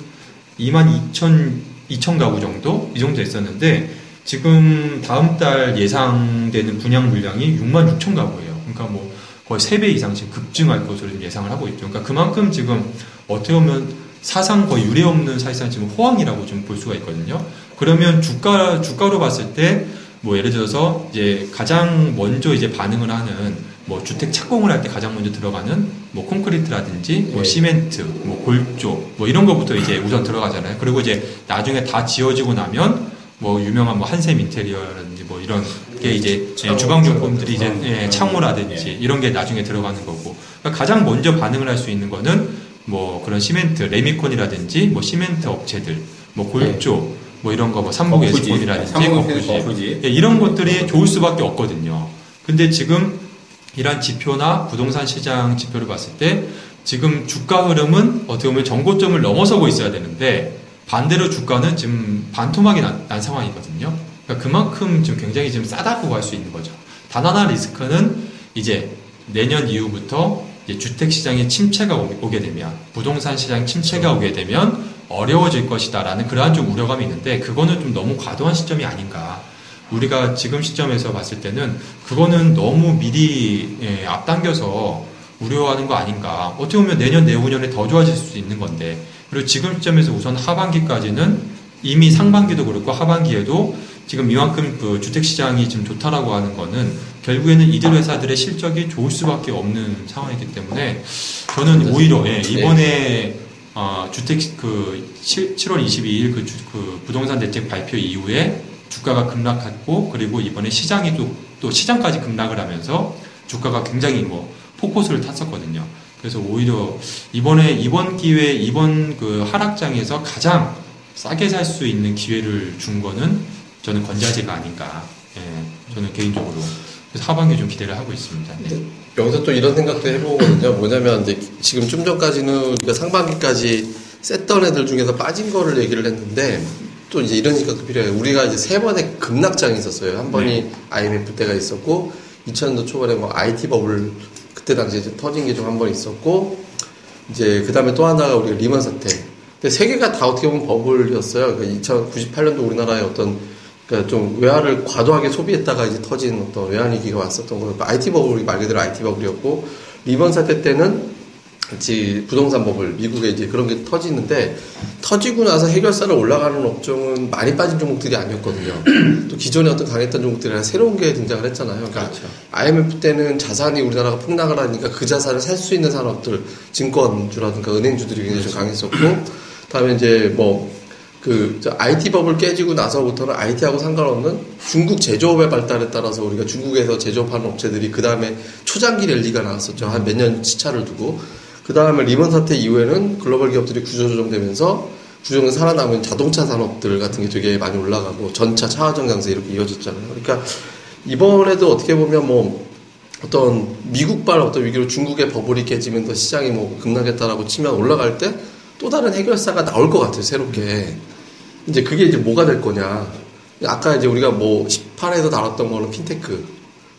Speaker 2: 2만 2천 2천 가구 정도 이 정도 됐었는데 지금 다음 달 예상되는 분양 물량이 6만 6천 가구예요. 그러니까 뭐 거의 3배 이상 지금 급증할 것으로 예상을 하고 있죠. 그러니까 그만큼 지금 어떻게 보면 사상 거의 유례 없는 사실상 지금 호황이라고 좀 볼 수가 있거든요. 그러면 주가 주가로 봤을 때 뭐 예를 들어서 이제 가장 먼저 이제 반응을 하는 뭐 주택 착공을 할 때 가장 먼저 들어가는 뭐 콘크리트라든지 뭐
Speaker 3: 네.
Speaker 2: 시멘트, 뭐 골조 뭐 이런 것부터 이제 우선 들어가잖아요. 그리고 이제 나중에 다 지어지고 나면 뭐 유명한 뭐 한샘 인테리어라든지 뭐 이런 게 이제
Speaker 3: 창호,
Speaker 2: 주방 용품들이 이제
Speaker 1: 창호.
Speaker 2: 예, 창호라든지 이런 게 나중에 들어가는 거고 그러니까 가장 먼저 반응을 할 수 있는 거는 뭐 그런 시멘트 레미콘이라든지 뭐 시멘트 업체들 뭐 골조 뭐 이런 거뭐 삼복
Speaker 1: 거푸지.
Speaker 2: 에스콘이라든지
Speaker 1: 삼복
Speaker 2: 거푸지
Speaker 1: 거푸지.
Speaker 2: 예, 이런 것들이 좋을 수밖에 없거든요. 근데 지금 이러한 지표나 부동산 시장 지표를 봤을 때 지금 주가 흐름은 어떻게 보면 정고점을 넘어서고 있어야 되는데 반대로 주가는 지금 반토막이 난, 난 상황이거든요. 그러니까 그만큼 지금 굉장히 지금 싸다고 할 수 있는 거죠. 단 하나 리스크는 이제 내년 이후부터 이제 주택 시장의 침체가 오- 오게 되면 부동산 시장 침체가 오게 되면 어려워질 것이다라는 그러한 좀 우려감이 있는데 그거는 좀 너무 과도한 시점이 아닌가. 우리가 지금 시점에서 봤을 때는 그거는 너무 미리 예, 앞당겨서 우려하는 거 아닌가. 어떻게 보면 내년 내후년에 더 좋아질 수 있는 건데. 그리고 지금 시점에서 우선 하반기까지는 이미 상반기도 그렇고 하반기에도 지금 이만큼 그 주택 시장이 지금 좋다라고 하는 거는 결국에는 이들 회사들의 실적이 좋을 수밖에 없는 상황이기 때문에 저는 오히려 예, 이번에 어, 주택 그 7, 월 22일 그, 주- 그 부동산 대책 발표 이후에 주가가 급락했고 그리고 이번에 시장이 또, 또 시장까지 급락을 하면서 주가가 굉장히 뭐 폭포수를 탔었거든요. 그래서 오히려 이번에 이번 기회 이번 그 하락장에서 가장 싸게 살 수 있는 기회를 준 거는 저는 건자재가 아닌가. 예, 저는 개인적으로 하반기 좀 기대를 하고 있습니다. 네.
Speaker 3: 여기서 또 이런 생각도 해보거든요. 뭐냐면 이제 지금 좀 전까지는 우리가 상반기까지 셌던 애들 중에서 빠진 거를 얘기를 했는데 또 이제 이런 생각도 필요해요. 우리가 이제 세 번의 급락장이 있었어요. 한 번이 IMF 때가 있었고 2000년도 초반에 뭐 IT 버블 그때 당시에 이제 터진 게 좀 한 번 있었고 이제 그 다음에 또 하나가 우리가 리먼 사태. 근데 세 개가 다 어떻게 보면 버블이었어요. 그러니까 98년도 우리나라의 어떤 그러니까 좀 외화를 과도하게 소비했다가 이제 터진 어떤 외환 위기가 왔었던 거예요. IT 버블이 말 그대로 IT 버블이었고 리먼 사태 때는 같이 부동산 버블 미국에 이제 그런 게 터지는데 터지고 나서 해결사로 올라가는 업종은 많이 빠진 종목들이 아니었거든요. 또 기존에 어떤 강했던 종목들이 아니라 새로운 게 등장을 했잖아요. 그러니까
Speaker 1: 그렇죠.
Speaker 3: IMF 때는 자산이 우리나라가 폭락을 하니까 그 자산을 살 수 있는 산업들, 증권주라든가 은행주들이 굉장히 좀 강했었고, 다음에 이제 뭐, 그, 저 IT 버블 깨지고 나서부터는 IT하고 상관없는 중국 제조업의 발달에 따라서 우리가 중국에서 제조업하는 업체들이 그 다음에 초장기 랠리가 나왔었죠. 한 몇 년 시차를 두고. 그 다음에 리먼 사태 이후에는 글로벌 기업들이 구조조정되면서 구조조정 살아남은 자동차 산업들 같은 게 되게 많이 올라가고 전차 차화정 강세 이렇게 이어졌잖아요. 그러니까 이번에도 어떻게 보면 뭐 어떤 미국발 어떤 위기로 중국의 버블이 깨지면서 시장이 뭐 급락했다라고 치면 올라갈 때 또 다른 해결사가 나올 것 같아요 새롭게 이제 그게 이제 뭐가 될 거냐 아까 이제 우리가 뭐 18에서 다뤘던 거는 핀테크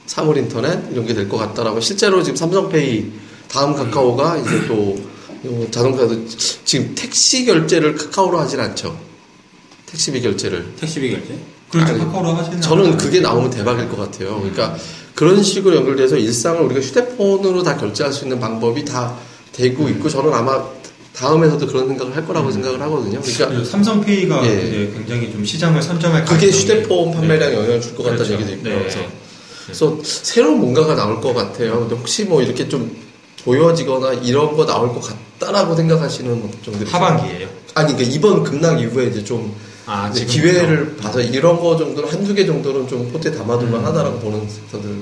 Speaker 3: 사물 인터넷 이런 게 될 것 같다라고 실제로 지금 삼성페이 다음 카카오가 이제 또요 자동차도 지금 택시 결제를 카카오로 하진 않죠 택시비 결제를
Speaker 1: 택시비 결제?
Speaker 2: 그렇죠. 카카오로 하시는
Speaker 3: 저는 그게 나오면 대박일 것 같아요. 그러니까 그런 식으로 연결돼서 일상을 우리가 휴대폰으로 다 결제할 수 있는 방법이 다 되고 있고 저는 아마 다음에서도 그런 생각을 할 거라고 생각을 하거든요. 그러니까
Speaker 2: 삼성페이가
Speaker 3: 예.
Speaker 2: 이제 굉장히 좀 시장을 선점할
Speaker 3: 그게 휴대폰 판매량에 영향을 줄 것 같다는
Speaker 2: 그렇죠.
Speaker 3: 얘기도 있고요.
Speaker 2: 네.
Speaker 3: 그래서, 그래서 새로운 뭔가가 나올 것 같아요. 근데 혹시 뭐 이렇게 좀 보여지거나 이런 거 나올 것 같다라고 생각하시는 업종들이
Speaker 2: 하반기예요.
Speaker 3: 아니 그러니까 이번 급락 이후에 이제 좀
Speaker 2: 아,
Speaker 3: 이제? 기회를 봐서 이런 거 정도는 한두 개 정도는 좀 포트에 담아둘만 하다라고 보는 섹터들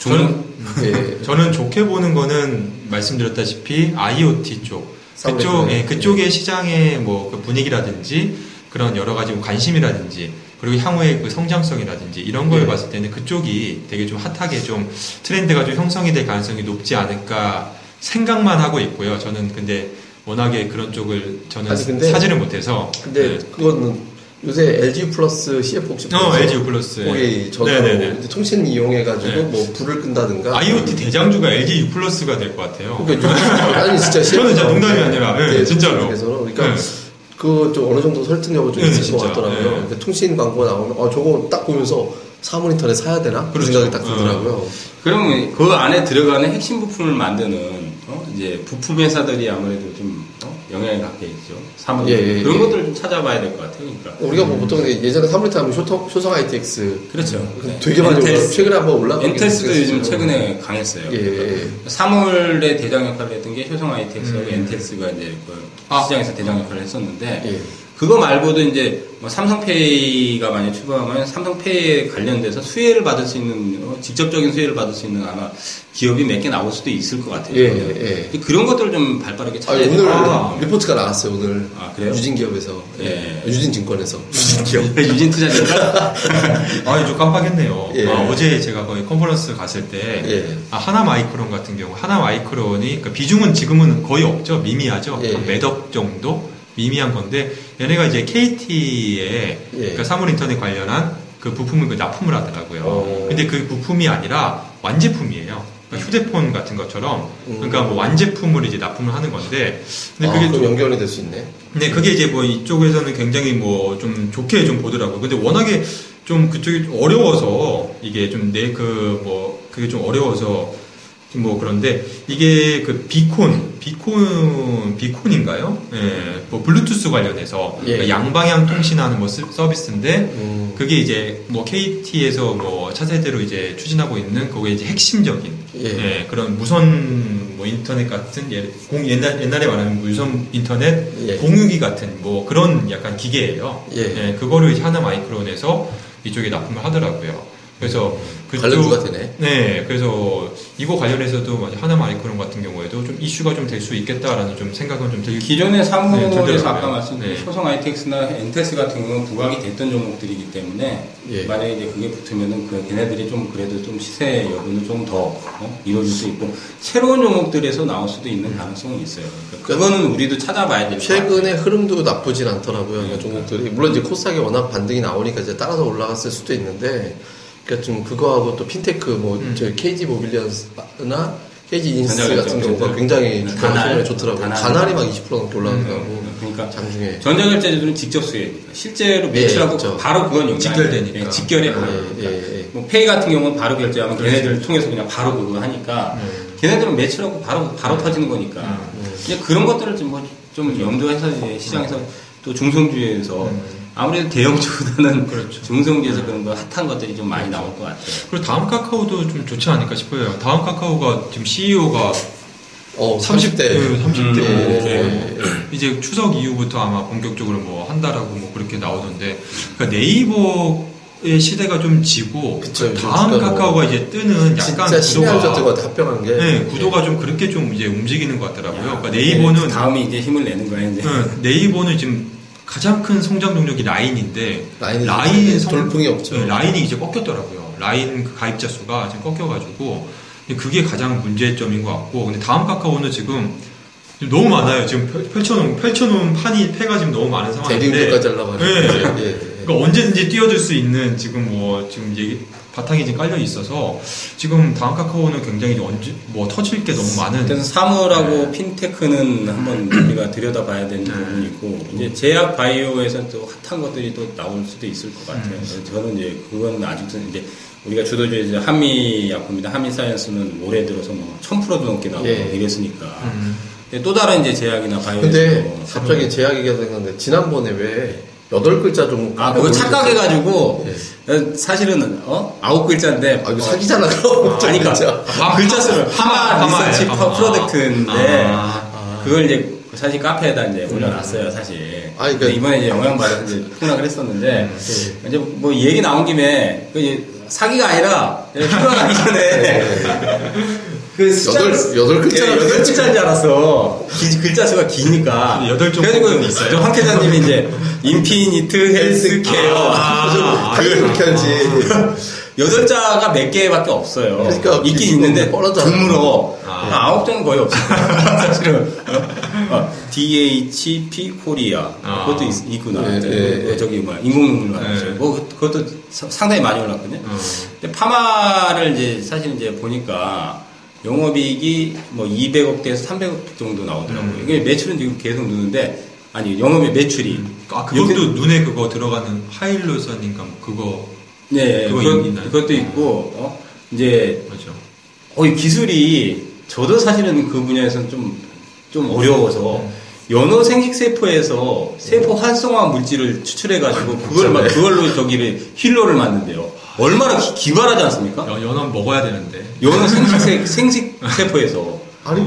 Speaker 2: 저는
Speaker 3: 예.
Speaker 2: 저는 좋게 보는 거는 말씀드렸다시피 IoT 쪽 그쪽. 예, 그쪽의 시장의 뭐 그 분위기라든지 그런 여러 가지 뭐 관심이라든지 그리고 향후의 그 성장성이라든지 이런 걸
Speaker 3: 예.
Speaker 2: 봤을 때는 그쪽이 되게 좀 핫하게 좀 트렌드가 좀 형성이 될 가능성이 높지 않을까 생각만 하고 있고요. 저는 근데 워낙에 그런 쪽을 저는
Speaker 3: 아니, 근데-
Speaker 2: 사지를 못해서
Speaker 3: 근데
Speaker 2: 네.
Speaker 3: 그거는 요새 LG 플러스 CF 혹시
Speaker 2: 어? LG 플러스
Speaker 3: 거기 전화로
Speaker 2: 네네네.
Speaker 3: 이제 통신 이용해가지고
Speaker 2: 네.
Speaker 3: 뭐 불을 끈다든가
Speaker 2: IoT 대장주가 LG U 플러스가 될 것 같아요.
Speaker 3: 그러니까 좀- 아니 진짜
Speaker 2: 저는 진짜 농담이 아니라, 네, 진짜로.
Speaker 3: 그래서 그러니까
Speaker 2: 네.
Speaker 3: 그 좀 어느 정도 설득력은 좀
Speaker 2: 네,
Speaker 3: 것
Speaker 2: 진짜.
Speaker 3: 같더라고요.
Speaker 2: 네.
Speaker 3: 그러니까 통신 광고 나오면 어 저거 딱 보면서 인터넷 사야 되나? 그
Speaker 2: 그렇죠.
Speaker 3: 생각이 딱 들더라고요.
Speaker 1: 그러면 그 안에 들어가는 핵심 부품을 만드는 어, 이제 부품 회사들이 아무래도 좀 어, 영향을 갖게 있죠. 사물
Speaker 3: 예, 예,
Speaker 1: 그런
Speaker 3: 예.
Speaker 1: 것들을 좀 찾아봐야 될 것 같아요. 그러니까.
Speaker 3: 우리가 뭐 보통 예전에 사물 인터넷 하면 쇼통, 쇼성 ITX
Speaker 1: 그렇죠. 네.
Speaker 3: 되게 많이 올라. 최근에 한번 올라가긴
Speaker 1: 엔텔스도 요즘. 최근에 강했어요.
Speaker 3: 예, 예.
Speaker 1: 사물의 대장 역할을 했던 게 효성 ITX하고
Speaker 2: 음.
Speaker 1: 엔텔스가 이제 그
Speaker 2: 아.
Speaker 1: 시장에서 대장 역할을 했었는데
Speaker 3: 예.
Speaker 1: 그거 말고도 이제 뭐 삼성페이가 만약 출범하면 삼성페이에 관련돼서 수혜를 받을 수 있는 어, 직접적인 수혜를 받을 수 있는 아마 기업이 몇 개 나올 수도 있을 것 같아요.
Speaker 3: 예, 예, 예.
Speaker 1: 그런 것들을 좀 발빠르게
Speaker 3: 아,
Speaker 1: 찾아야
Speaker 3: 오늘
Speaker 1: 돼요. 아.
Speaker 3: 리포트가 나왔어요, 오늘.
Speaker 1: 아, 그래요?
Speaker 3: 유진 기업에서.
Speaker 1: 예.
Speaker 3: 유진 증권에서. 유진 기업.
Speaker 1: 유진 투자자가
Speaker 2: 아, 저 깜빡했네요.
Speaker 3: 예.
Speaker 2: 아, 어제 제가 거기 컨퍼런스 갔을 때
Speaker 3: 예.
Speaker 2: 아, 하나 마이크론 같은 경우 하나 마이크론이 그 비중은 지금은 거의 없죠. 미미하죠.
Speaker 3: 예.
Speaker 2: 한 몇억 정도 미미한 건데 얘네가 이제 KT에
Speaker 3: 예.
Speaker 2: 그러니까 사물 인터넷 관련한 그 부품을 그 납품을 하더라고요.
Speaker 3: 어.
Speaker 2: 근데 그 부품이 아니라 완제품이에요. 그러니까 휴대폰 같은 것처럼
Speaker 3: 음.
Speaker 2: 그러니까 뭐 완제품을 이제 납품을 하는 건데 근데
Speaker 3: 아,
Speaker 2: 그게
Speaker 3: 그럼
Speaker 2: 좀
Speaker 3: 연결이 될 수 있네.
Speaker 2: 근데 그게 이제 뭐 이쪽에서는 굉장히 뭐 좀 좋게 좀 보더라고요. 근데 워낙에 좀 그쪽이 어려워서 이게 좀 내 그 뭐 그게 좀 어려워서 좀뭐 그런데 이게 그 비콘 비콘 비콘인가요? 예, 뭐 블루투스 관련해서
Speaker 3: 예.
Speaker 2: 그러니까 양방향 통신하는 뭐 스- 서비스인데
Speaker 3: 음.
Speaker 2: 그게 이제 뭐 KT에서 뭐 차세대로 이제 추진하고 있는 그게 이제 핵심적인
Speaker 3: 예.
Speaker 2: 예, 그런 무선 뭐 인터넷 같은 예, 공 옛날 옛날에 말하는 무선 인터넷
Speaker 3: 예.
Speaker 2: 공유기 같은 뭐 그런 약간 기계예요.
Speaker 3: 예.
Speaker 2: 그거를 이제 하나 마이크론에서 이쪽에 납품을 하더라고요. 그래서 그쪽-
Speaker 3: 관련주가 되네.
Speaker 2: 네, 그래서 이거 관련해서도 뭐 하나 마이크론 같은 경우에도 좀 이슈가 좀 될 수 있겠다라는 좀 생각은 좀 들기.
Speaker 1: 기존의
Speaker 2: 네,
Speaker 1: 사물에서
Speaker 2: 들더라고요.
Speaker 1: 아까 말씀드린
Speaker 2: 네.
Speaker 1: 효성 ITX나 엔테스 같은 경우는 부각이 됐던 종목들이기 때문에
Speaker 3: 예.
Speaker 1: 만약에 이제 그게 붙으면은 그 걔네들이 좀 그래도 좀 시세 여부는 좀더 어? 이루어질 수 있고 새로운 종목들에서 나올 수도 있는 가능성은 있어요. 그러니까 그거는 우리도 찾아봐야 같아요.
Speaker 3: 최근에 흐름도 나쁘진 않더라고요.
Speaker 1: 네.
Speaker 3: 그러니까 종목들이. 물론 이제 코스닥이 워낙 반등이 나오니까 이제 따라서 올라갔을 수도 있는데, 그러니까 좀 그거하고 또 핀테크, 뭐,
Speaker 2: 음.
Speaker 3: 저희 KG 모빌리언스나 KG 이니시스
Speaker 1: 전자결제
Speaker 3: 같은 경우가
Speaker 1: 쪽들.
Speaker 3: 굉장히
Speaker 1: 네,
Speaker 3: 주가
Speaker 1: 다날.
Speaker 3: 최근에 좋더라고요.
Speaker 1: 다날.
Speaker 3: 다날이 막 20% 넘게 올라가더라고.
Speaker 1: 그러니까
Speaker 3: 장중에.
Speaker 1: 전자결제들은 직접 수혜입니다. 실제로 매출하고
Speaker 3: 예, 그렇죠.
Speaker 1: 바로 그건 연관이
Speaker 2: 직결되니까.
Speaker 1: 예, 직결해 바로.
Speaker 3: 예, 예, 예.
Speaker 1: 뭐 페이 같은 경우는 바로 결제하면 걔네들을 통해서 그냥 바로 그거 하니까
Speaker 2: 음.
Speaker 1: 걔네들은 매출하고 바로 바로 터지는 거니까
Speaker 3: 음.
Speaker 1: 이제 그런 것들을 좀, 뭐, 좀 염두해서 이제 시장에서 또 중성주에서 아무래도 대형주보다는
Speaker 2: 그렇죠.
Speaker 1: 중성주에서 그런 거 핫한 것들이 좀 많이 나올 것 같아요.
Speaker 2: 그리고 다음 카카오도 좀 좋지 않을까 싶어요. 다음 카카오가 지금 CEO가
Speaker 3: 어,
Speaker 2: 30대,
Speaker 3: 30대.
Speaker 2: 30대.
Speaker 1: 음,
Speaker 3: 예,
Speaker 1: 네.
Speaker 3: 예,
Speaker 2: 이제 추석 이후부터 아마 본격적으로 뭐 한다라고 뭐 그렇게 나오던데, 그러니까 네이버의 시대가 좀 지고,
Speaker 3: 그쵸,
Speaker 2: 그 다음
Speaker 3: 뭐
Speaker 2: 카카오가 이제 뜨는 약간 구도가,
Speaker 3: 가 합병한 게.
Speaker 2: 네, 구도가 좀 그렇게 좀 이제 움직이는 것 같더라고요. 그러니까
Speaker 1: 네,
Speaker 2: 네이버는,
Speaker 1: 다음이 이제 힘을 내는 거야 이제.
Speaker 2: 응, 네이버는 지금 가장 큰 성장 동력이 라인인데,
Speaker 3: 라인
Speaker 2: 성-
Speaker 3: 돌풍이 없죠.
Speaker 2: 네, 라인이 이제 꺾였더라고요. 라인 그 가입자 수가 지금 꺾여가지고 그게 가장 문제점인 것 같고 근데 다음 카카오는 지금 너무 많아요. 지금 펼- 펼쳐놓은 펼쳐놓은 판이 패가 지금 너무 많은 상황인데
Speaker 3: 대리운전까지 하려고 하는
Speaker 2: 네.
Speaker 3: 예, 예.
Speaker 2: 그러니까 언제든지 뛰어들 수 있는 지금 뭐 지금 얘기 바탕이 지금 깔려 있어서 지금 다음 카카오는 굉장히 언제 뭐 터질 게 너무 많은
Speaker 1: 그래서 사물하고 핀테크는 한번 우리가 들여다봐야 되는 부분이 있고 이제 제약 바이오에서 또 핫한 것들이 또 나올 수도 있을 것 같아요. 그래서 저는 이제 그건 아직도 이제 우리가 주도주의 이제 한미 약품이다 한미 사이언스는 올해 들어서 뭐 1000%도 넘게 나오고
Speaker 3: 예.
Speaker 1: 이랬으니까
Speaker 2: 음.
Speaker 1: 또 다른 이제 제약이나 바이오
Speaker 3: 근데 갑자기 제 이야기가 생각나는데 지난번에 왜 여덟 글자
Speaker 1: 좀아 그거 착각해가지고.
Speaker 3: 예.
Speaker 1: 사실은 어? 아홉 글자인데.
Speaker 3: 아 이거 사기잖아 그럼
Speaker 1: 아, 아니, 그러니까
Speaker 2: 아,
Speaker 1: 글자 수를. 하마
Speaker 2: 하마예요,
Speaker 1: 리서치
Speaker 2: 하마.
Speaker 1: 프로덕트인데.
Speaker 2: 아.
Speaker 1: 그걸 이제 사실 카페에다 이제 올려놨어요 사실.
Speaker 3: 아니, 그-
Speaker 1: 근데 이번에 이제 영향받아서 이제 폭락을 했었는데. 이제 뭐 얘기 나온 김에 그 사기가 아니라 가기 전에 그
Speaker 3: 여덟 여덟 글자
Speaker 1: 예, 여덟 글자인 줄 알았어. 기- 글자 수가 기니까.
Speaker 2: 여덟 종
Speaker 1: 그래가지고? 저황 기자님이 이제 인피니트 헬스케어
Speaker 2: 아,
Speaker 3: 당연히 그렇게 하지.
Speaker 1: 여덟 자가 몇 개밖에 없어요.
Speaker 3: 그러니까
Speaker 1: 있긴 있는데. 드물어.
Speaker 2: 아.
Speaker 1: 아홉 자는 거의 없어요. 사실은 어, DHP 코리아
Speaker 2: 아.
Speaker 1: 그것도 있, 구나
Speaker 3: 네, 네.
Speaker 1: 저기 뭐야 인공눈물
Speaker 2: 네.
Speaker 1: 말이죠. 뭐 그- 그것도 사- 상당히 많이 올랐거든요.
Speaker 2: 어.
Speaker 1: 근데 파마를 이제 사실 이제 보니까 영업이익이 뭐 200억대에서 300억 정도 나오더라고요.
Speaker 2: 음.
Speaker 1: 이게 매출은 지금 계속 느는데 아니 영업의 매출이
Speaker 2: 아, 그것도
Speaker 1: 이렇게-
Speaker 2: 눈에 그거 들어가는 하일로선인가 뭐 그거
Speaker 1: 네
Speaker 2: 그거
Speaker 1: 그것? 그것도 있고 어? 이제
Speaker 2: 맞죠.
Speaker 1: 어, 이 기술이 저도 사실은 그 분야에서는 좀, 좀 어려워서
Speaker 2: 음.
Speaker 1: 연어 생식세포에서 세포 활성화 물질을 추출해가지고 그걸 막, 그걸로 저기를 힐러를 만든대요. 얼마나 기, 기발하지 않습니까?
Speaker 2: 연, 연어 먹어야 되는데.
Speaker 1: 연어 생식세, 생식세포에서.
Speaker 3: 아니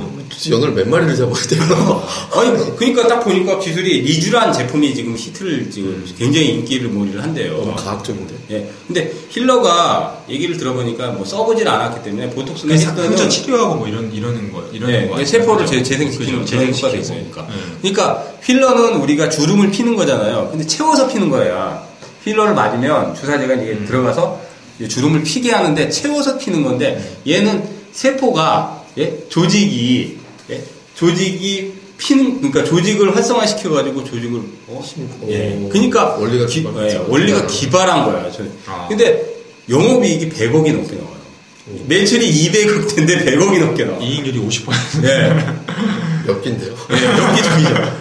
Speaker 3: 연어를 몇 마리를 잡아야 돼요?
Speaker 1: 아니, 그러니까 딱 보니까 기술이 리쥬란 제품이 지금 히트를 지금 굉장히 인기를 몰이를 한대요.
Speaker 3: 너무 과학적인데.
Speaker 1: 예. 근데 힐러가 얘기를 들어보니까 뭐 써보질 않았기 때문에 보톡스나
Speaker 2: 그냥 상처
Speaker 1: 히트는
Speaker 2: 치료하고 뭐 이런 이러는 거 이러는
Speaker 1: 네,
Speaker 2: 거?
Speaker 1: 세포를? 재- 재생시키는
Speaker 2: 그죠,
Speaker 1: 그런 효과가
Speaker 2: 재생시키고.
Speaker 1: 있으니까.
Speaker 2: 네.
Speaker 1: 그러니까 힐러는 우리가 주름을 피는 거잖아요. 근데 채워서 피는 거야. 힐러를 맞으면 주사제가 이제
Speaker 2: 음.
Speaker 1: 들어가서 주름을 피게 하는데 채워서 피는 건데 얘는 세포가 예? 조직이 예? 조직이 피는 그러니까 조직을 활성화시켜 가지고 조직을 어? 예.
Speaker 3: 오.
Speaker 1: 그러니까
Speaker 3: 원리가
Speaker 1: 기, 예, 원리가 기발한 거야. 저.
Speaker 2: 아.
Speaker 1: 근데 영업이익이 100억이 넘게 나와요. 매출이 200억대인데 100억이 넘게 나와.
Speaker 2: 이익률이 50%.
Speaker 1: 예.
Speaker 3: 몇 개인데요?
Speaker 1: 예, 엽기 중이죠.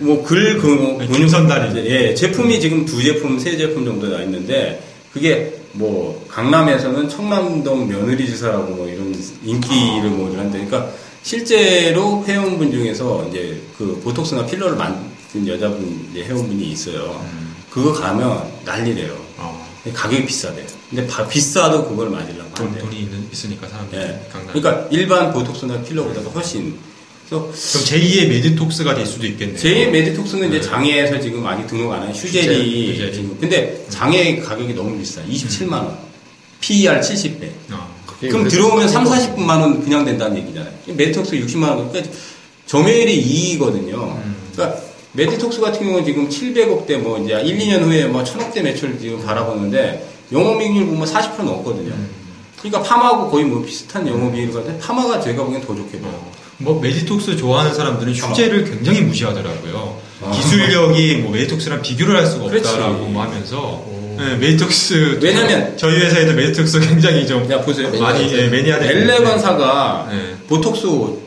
Speaker 1: 뭐, 글, 그, 뭐, 근육-
Speaker 2: 김선달이.
Speaker 1: 예, 제품이 지금 두 제품, 세 제품 정도 나 있는데, 그게 뭐, 강남에서는 청남동 며느리지사라고 뭐 이런 인기를 뭐 이런데, 그러니까 실제로 회원분 중에서 이제 그 보톡스나 필러를 만든 여자분 이제 회원분이 있어요. 그거 가면 난리래요.
Speaker 2: 어,
Speaker 1: 가격이 비싸대요. 근데 바- 비싸도 그걸 맞으려고
Speaker 2: 돈. 돈이 있는, 있으니까 사람들이
Speaker 1: 예.
Speaker 2: 강남.
Speaker 1: 그러니까 일반 보톡스나 필러보다도 훨씬. 그래서
Speaker 2: 그럼 제2의 메디톡스가 될 수도 있겠네요.
Speaker 1: 제 메디톡스는 이제 장애에서 지금 아직 등록 안한 휴젤이
Speaker 2: 휴젤, 휴젤이.
Speaker 1: 지금 근데 장애 가격이 너무 비싸 27만 원 PER 70배
Speaker 2: 어.
Speaker 3: 그게
Speaker 1: 그럼 들어오면 3,
Speaker 3: 좀
Speaker 1: 40분만 원 그냥 된다는 얘기잖아요 메디톡스 60만 원 그러니까 점유율이 2이거든요
Speaker 2: 음.
Speaker 1: 그러니까 메디톡스 같은 경우는 지금 700억대 뭐 이제 1, 2년 후에 뭐 1000억대 매출 지금 바라보는데 영업이익률 보면 40% 넘거든요
Speaker 2: 음.
Speaker 1: 그러니까 파마하고 거의 뭐 비슷한 영업이익을 가는데 파마가 제가 보기엔 더 좋게 보여요
Speaker 2: 뭐 메디톡스 좋아하는 사람들은 휴젤을 굉장히 무시하더라고요.
Speaker 1: 아.
Speaker 2: 기술력이 뭐 메디톡스랑 비교를 할 수가
Speaker 1: 그렇지.
Speaker 2: 없다라고 뭐 하면서
Speaker 3: 오.
Speaker 2: 네, 메디톡스
Speaker 1: 왜냐면-
Speaker 2: 저희 회사에도 메디톡스 굉장히
Speaker 1: 좀자 보세요
Speaker 2: 많이 예, 매니아들
Speaker 1: 엘러간사가
Speaker 2: 네.
Speaker 1: 보톡스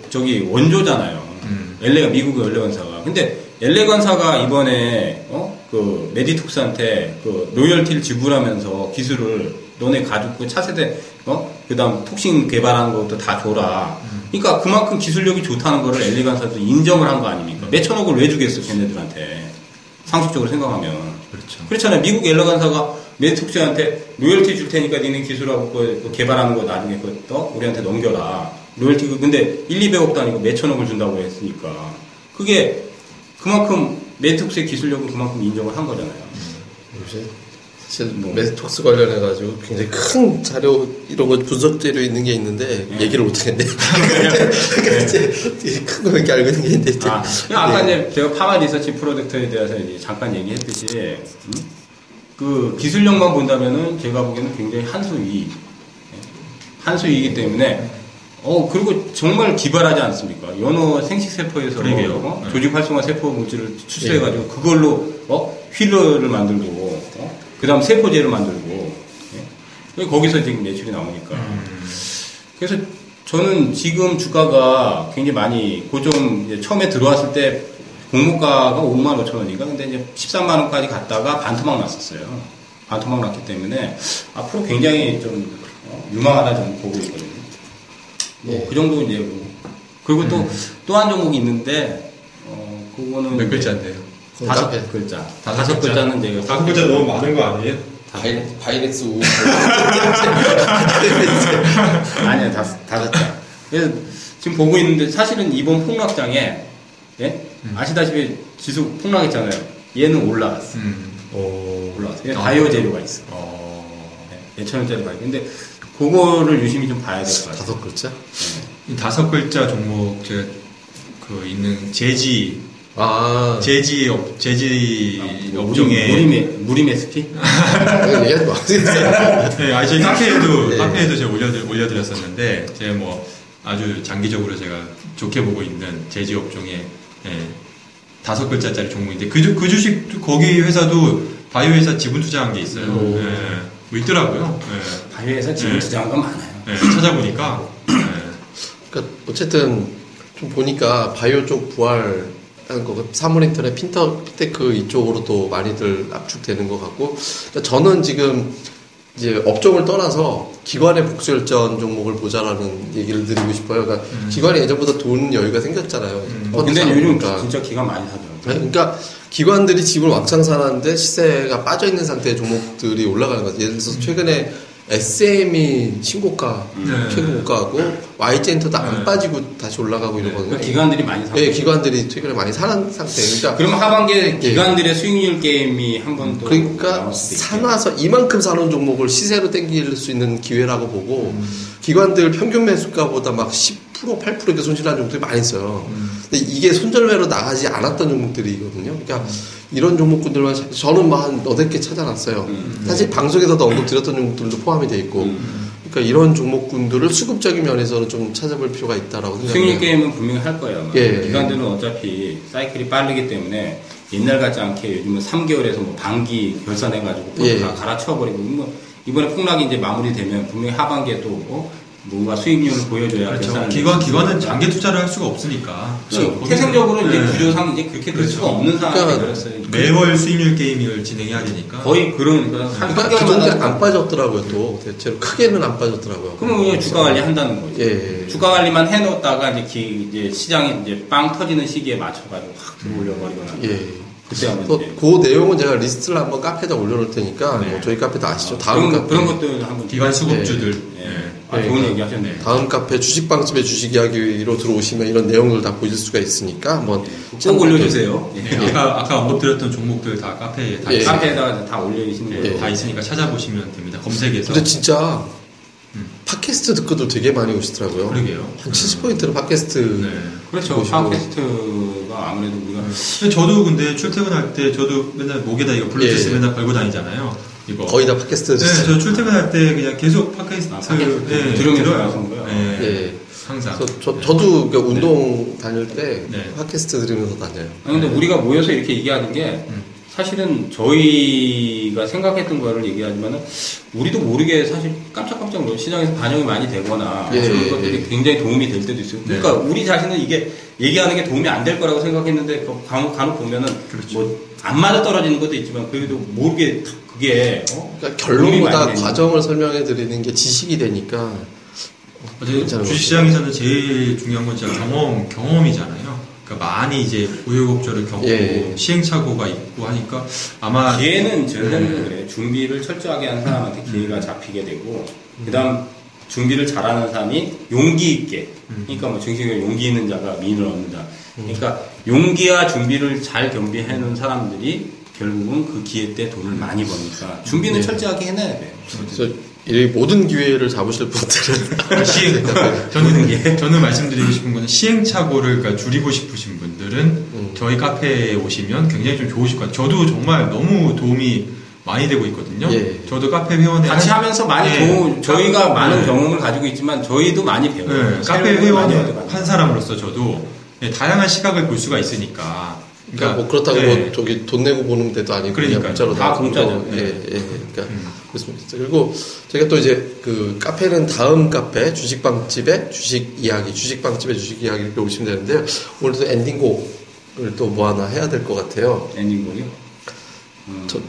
Speaker 1: 저기 원조잖아요.
Speaker 2: 음.
Speaker 1: 엘러가 미국의 엘러간사가. 근데 엘러간사가 이번에 어 그 메디톡스한테 그 로열티를 지불하면서 기술을 너네 가지고 차세대 어 그다음 톡신 개발하는 것도 다 줘라. 그러니까 그만큼 기술력이 좋다는 거를 엘러간사도 인정을 한 거 아닙니까? 몇천억을 왜 주겠어 걔네들한테 상식적으로 생각하면.
Speaker 2: 그렇죠.
Speaker 1: 그렇잖아요. 미국 엘러간사가 메디톡스한테 로열티 줄 테니까 니네 기술하고 그거 개발하는 거 나중에 그거 우리한테 넘겨라. 로열티 그 근데 1, 200억도 아니고 몇천억을 준다고 했으니까 그게 그만큼 메디톡스의 기술력은 그만큼 인정을 한 거잖아요.
Speaker 3: 요새 사실 뭐 메디톡스 관련해 가지고 굉장히 큰 자료 이런 거 분석 자료 있는 게 있는데 얘기를 못 하겠네. 그러니까 이제 큰 거밖에 알고 있는 게 있는데.
Speaker 1: 아, 그냥 아까
Speaker 3: 네.
Speaker 1: 이제 제가 파마 리서치 프로젝트에 대해서 이제 잠깐 얘기했듯이 음? 그 기술력만 본다면은 제가 보기에는 굉장히 한수 위 한수 위이기 때문에 어 그리고 정말 기발하지 않습니까? 연어 생식 세포에서. 어?
Speaker 2: 네.
Speaker 1: 조직 활성화 세포 물질을 추출해 가지고 그걸로 어 휠러를 만들고 어? 그 다음 세포제를 만들고 예? 거기서 지금 매출이 나오니까
Speaker 2: 음.
Speaker 1: 그래서 저는 지금 주가가 굉장히 많이 고점 처음에 들어왔을 때 공모가가 5만 5천 원인가 근데 이제 13만 원까지 갔다가 반토막 났었어요. 반토막 났기 때문에 앞으로 굉장히 좀 어, 유망하다 저는 보고 있거든요. 뭐
Speaker 3: 예.
Speaker 1: 그 정도 이제 뭐. 그리고 또 또 한 종목이 있는데 어 그거는
Speaker 2: 몇 글자인데요?
Speaker 3: 그건
Speaker 1: 다섯
Speaker 3: 카페.
Speaker 1: 글자.
Speaker 2: 다섯
Speaker 1: 다섯
Speaker 2: 글자.
Speaker 1: 글자는 제가
Speaker 2: 다섯 글자 너무 많은 거 아니에요?
Speaker 3: 바이, 바이넥스 우.
Speaker 1: 아니야 다섯 다섯 자. 그래서 지금 보고 있는데 사실은 이번 폭락장에 예? 아시다시피 지수 폭락했잖아요. 얘는 올라갔어.
Speaker 2: 음.
Speaker 3: 어,
Speaker 1: 올라갔어. 얘
Speaker 2: 아,
Speaker 1: 바이오 재료가 있어.
Speaker 2: 어.
Speaker 1: 예. 몇천 원짜리 돼. 근데 그거를 유심히 좀 봐야 될 것 같아요.
Speaker 3: 다섯 글자?
Speaker 2: 이 다섯 글자 종목 제가 그 있는 제지
Speaker 3: 아,
Speaker 2: 제지 업 제지
Speaker 1: 뭐
Speaker 2: 업종에
Speaker 1: 무림의 무림 SP?
Speaker 3: 얘기하지 마세요.
Speaker 2: 네, 아니 저희 카페에도
Speaker 3: 네.
Speaker 2: 카페에도 제가 올려드, 올려드렸었는데 제가 뭐 아주 장기적으로 제가 좋게 보고 있는 제지 업종에 예, 다섯 글자짜리 종목인데 그, 주- 그 주식 거기 회사도 바이오 회사 지분 투자한 게 있어요.
Speaker 3: 오.
Speaker 2: 예, 뭐 있더라고요.
Speaker 1: 바이오에서 지금
Speaker 2: 네.
Speaker 1: 투자한 건 많아요.
Speaker 2: 예, 예, 찾아보니까 예.
Speaker 3: 그러니까 어쨌든 좀 보니까 바이오 쪽 부활 하는 거 사모인터넷 핀터 핀테크 이쪽으로도 많이들 압축되는 것 같고 그러니까 저는 지금 이제 업종을 떠나서 기관의 복수열전 종목을 보자라는 얘기를 드리고 싶어요. 그러니까 기관이 예전보다 돈 여유가 생겼잖아요.
Speaker 2: 음.
Speaker 1: 어, 근데 요즘. 진짜 기가 많이 사더라고요.
Speaker 3: 네, 그러니까 기관들이 집을 왕창 사놨는데 시세가 빠져 있는 상태의 종목들이 올라가는 거죠. 예를 들어서 최근에 SM이 신고가
Speaker 2: 네.
Speaker 3: 최고가고 YG엔터도 안
Speaker 2: 네.
Speaker 3: 빠지고 다시 올라가고 이러거든요.
Speaker 1: 그러니까 기관들이 많이 사고.
Speaker 3: 네, 기관들이 최근에 많이 사는 상태. 그러니까
Speaker 1: 그러면 하반기에 기관들의 수익률 게임이 한번또
Speaker 3: 그러니까. 사놔서 이만큼 사놓은 종목을 시세로 땡길 수 있는 기회라고 보고
Speaker 1: 음.
Speaker 3: 기관들 평균 매수가보다 막 10% 8% 이렇게 손실한 종목들이 많이 있어요.
Speaker 1: 음.
Speaker 3: 근데 이게 손절매로 나가지 않았던 종목들이거든요. 그러니까
Speaker 1: 음.
Speaker 3: 이런 종목군들만 자- 저는 뭐한 너댓 개 찾아놨어요.
Speaker 1: 음.
Speaker 3: 사실 방송에서도 언급드렸던 종목들도 포함이 돼 있고.
Speaker 1: 음.
Speaker 3: 그러니까 이런 종목군들을 수급적인 면에서는 좀 찾아볼 필요가 있다라고
Speaker 1: 수익률
Speaker 3: 생각해요.
Speaker 1: 게임은 분명히 할 거예요.
Speaker 3: 예.
Speaker 1: 기관들은 어차피 사이클이 빠르기 때문에 옛날 같지 않게 요즘은 3개월에서 뭐 반기 결산해가지고 또
Speaker 3: 예.
Speaker 1: 다 갈아쳐버리고 뭐 이번에 폭락이 이제 마무리되면 분명히 하반기에 또뭐 뭔가 수익률을 보여줘야
Speaker 2: 그렇죠. 기관
Speaker 1: 낼
Speaker 2: 기관은
Speaker 1: 수
Speaker 2: 장기 투자를 할 수가 없으니까
Speaker 1: 그렇죠. 태생적으로 이제
Speaker 2: 네.
Speaker 1: 구조상 이제 그렇게 될
Speaker 2: 그렇죠.
Speaker 1: 수가 없는 상황이
Speaker 3: 그러니까.
Speaker 2: 매월 수익률 게임을 진행해야 되니까
Speaker 1: 거의 그런
Speaker 3: 그러니까 그
Speaker 1: 개월마다
Speaker 3: 정도는 안 빠졌더라고요. 또 대체로 크게는 안 빠졌더라고요.
Speaker 1: 그러면 그냥 주가 관리 한다는 거죠.
Speaker 3: 예.
Speaker 1: 주가 관리만 해놓다가 이제, 기, 이제 시장이 이제 빵 터지는 시기에 맞춰가지고 확 들어올려 버리거나.
Speaker 3: 예.
Speaker 1: 그때 하면
Speaker 3: 그,
Speaker 1: 이제.
Speaker 3: 그 내용은 제가 리스트를 한번 카페에다 올려놓을 테니까
Speaker 2: 네.
Speaker 3: 뭐 저희 카페도 아시죠? 다음
Speaker 1: 그런, 거-
Speaker 3: 카페
Speaker 1: 그런 것도 한번.
Speaker 2: 기관 수급주들
Speaker 1: 예.
Speaker 2: 예.
Speaker 1: 아,
Speaker 3: 예.
Speaker 1: 좋은 얘기 하셨네.
Speaker 3: 다음 카페 주식방집의 주식 이야기로 들어오시면 이런 내용들 다 보실 수가 있으니까 한번
Speaker 1: 꼭 올려주세요. 예.
Speaker 2: 네, 아까 아까 언급드렸던 종목들 다 카페에 다,
Speaker 3: 예.
Speaker 2: 있,
Speaker 1: 카페에다가 다 올려주시는
Speaker 2: 예,
Speaker 1: 거예요.
Speaker 2: 다 있으니까 찾아보시면 됩니다. 검색해서
Speaker 3: 근데 진짜
Speaker 2: 음.
Speaker 3: 팟캐스트 듣고도 되게 많이 오시더라고요.
Speaker 2: 그러게요.
Speaker 3: 한 70%는 팟캐스트
Speaker 2: 네.
Speaker 1: 그렇죠. 팟캐스트가 아무래도 우리가
Speaker 2: 근데 저도 근데 출퇴근할 때 저도 맨날 목에다 이거 블루투스
Speaker 3: 예.
Speaker 2: 맨날 걸고 다니잖아요. 이거
Speaker 3: 거의 다 팟캐스트
Speaker 2: 네. 저 출퇴근할 때 그냥 계속 팟캐스트
Speaker 1: 아, 팟캐스트
Speaker 2: 예,
Speaker 1: 들으면서
Speaker 2: 들어요.
Speaker 1: 하시는 거예요?
Speaker 2: 예,
Speaker 3: 예.
Speaker 2: 항상.
Speaker 3: 그래서 저, 저도 그 운동 다닐 때
Speaker 2: 네.
Speaker 3: 팟캐스트 들으면서 다녀요.
Speaker 1: 아니, 근데 우리가 모여서 이렇게 얘기하는 게
Speaker 2: 음.
Speaker 1: 사실은 저희가 생각했던 거를 얘기하지만은 우리도 모르게 사실 깜짝깜짝 놀라 시장에서 반영이 많이 되거나
Speaker 3: 예,
Speaker 1: 그런
Speaker 3: 예,
Speaker 1: 것들이
Speaker 3: 예.
Speaker 1: 굉장히 도움이 될 때도 있어요. 그러니까 우리 자신은 이게 얘기하는 게 도움이 안 될 거라고 생각했는데 그 간혹, 간혹 보면은
Speaker 2: 그렇죠.
Speaker 1: 뭐안 맞아 떨어지는 것도 있지만 그래도 모르게 그게 어?
Speaker 3: 그러니까 결론보다 과정을 설명해 드리는 게 지식이 되니까 것
Speaker 2: 주식시장에서는 제일 중요한 건 경험, 경험이잖아요. 그러니까 많이 이제 우여곡절을 겪고
Speaker 3: 예.
Speaker 2: 시행착오가 있고 하니까 아마
Speaker 1: 기회는 제
Speaker 2: 네.
Speaker 1: 생각에는 그래요. 준비를 철저하게 한 사람한테 기회가 잡히게 되고 그다음 준비를 잘하는 사람이 용기 있게 그러니까 뭐 정신에 용기 있는 자가 미인을 얻는다. 그러니까 용기와 준비를 잘 겸비해 놓은 사람들이 결국은 그 기회 때 돈을 많이 버니까 준비는
Speaker 3: 네.
Speaker 1: 철저하게 해놔야 돼요.
Speaker 3: 그래서 이 모든 기회를 잡으실 분들은
Speaker 2: 시행,
Speaker 3: 네.
Speaker 2: 저는, 저는 말씀드리고 싶은 거는 시행착오를 그러니까 줄이고 싶으신 분들은
Speaker 3: 음.
Speaker 2: 저희 카페에 오시면 굉장히 좀 좋으실 것 같아요. 저도 정말 너무 도움이 많이 되고 있거든요.
Speaker 3: 예.
Speaker 2: 저도 카페 회원에
Speaker 1: 같이
Speaker 2: 한-
Speaker 1: 하면서 많이
Speaker 2: 예.
Speaker 1: 도움, 저희가
Speaker 2: 네.
Speaker 1: 많은 경험을 가지고 있지만 저희도 많이 배워요.
Speaker 2: 네, 카페 회원. 한 사람으로서 저도 예, 다양한 시각을 볼 수가 있으니까.
Speaker 3: 그러니까 뭐 그렇다고
Speaker 2: 예.
Speaker 3: 뭐 저기 돈 내고 보는 데도 아니고 그냥
Speaker 2: 그러니까요.
Speaker 3: 문자로
Speaker 1: 다 공짜죠.
Speaker 3: 거. 예, 예. 그러니까
Speaker 2: 음.
Speaker 3: 그렇습니다. 그리고 저희가 또 이제 그 카페는 다음 카페 주식방집의 주식 이야기, 주식방집의 주식 이야기 이렇게 오시면 되는데요. 오늘도 엔딩곡을 또 뭐 하나 해야 될 것 같아요.
Speaker 1: 엔딩곡이요? 음,
Speaker 3: 저-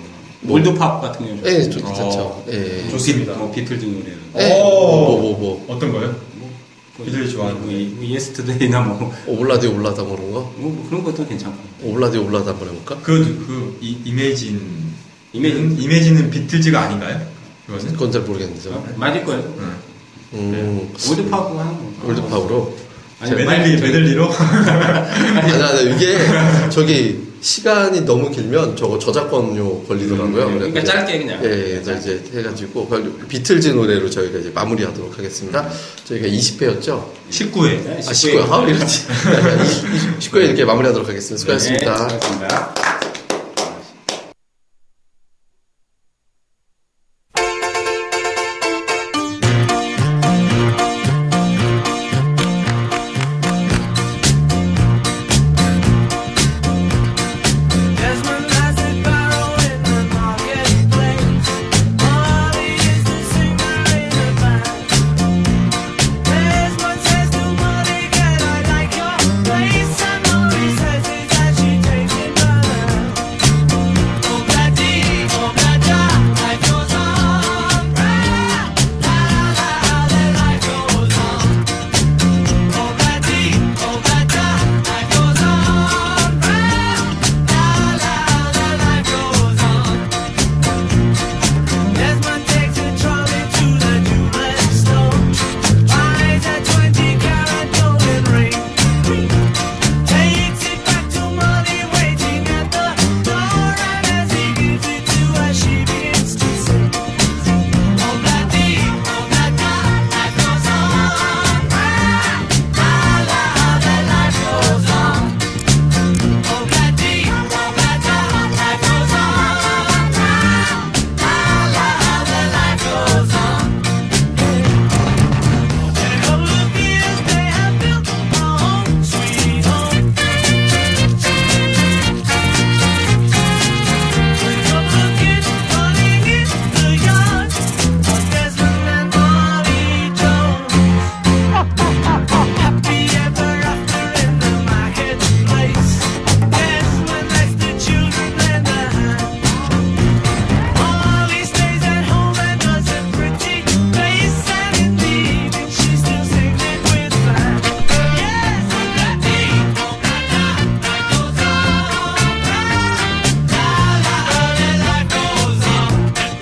Speaker 1: 올드팝 같은 경우
Speaker 3: 예, 좀
Speaker 2: 어.
Speaker 3: 괜찮죠. 예.
Speaker 2: 좋습니다.
Speaker 1: 뭐 비틀즈 노래는
Speaker 3: 예.
Speaker 2: 오.
Speaker 3: 뭐, 뭐, 뭐.
Speaker 2: 어떤 거요?
Speaker 1: 뭐,
Speaker 2: 비틀즈 좋아하는
Speaker 1: 뭐, 이- 뭐 Yesterday나 뭐,
Speaker 3: Ob-La-Di Ob-La-Da 보는 거?
Speaker 1: 뭐, 뭐 그런 것도 괜찮고
Speaker 3: Ob-La-Di Ob-La-Da 한번 해볼까?
Speaker 2: 그, 그, 이, 이매진.
Speaker 1: 이매진?
Speaker 2: 이매진은 비틀즈가 아닌가요? 그것은?
Speaker 3: 그건 잘 모르겠는데.
Speaker 1: 어, 맞을 거예요.
Speaker 2: 응.
Speaker 3: 음,
Speaker 1: 올드팝으로 하는 거.
Speaker 3: 올드팝으로.
Speaker 2: 아니 메들리 메들리로
Speaker 3: 아니, 아니, 이게 저기 시간이 너무 길면 저거 저작권료 걸리더라고요.
Speaker 1: 음, 그러니까
Speaker 3: 그래서
Speaker 1: 짧게 그냥.
Speaker 3: 예, 그래서 이제 해가지고 비틀즈 노래로 저희가 이제 마무리 하도록 하겠습니다. 저희가 20회였죠?
Speaker 2: 19회
Speaker 3: 아, 19회. 아, 이렇지. 19회 이렇게 마무리 하도록 하겠습니다. 수고하셨습니다.
Speaker 1: 네, 수고하셨습니다.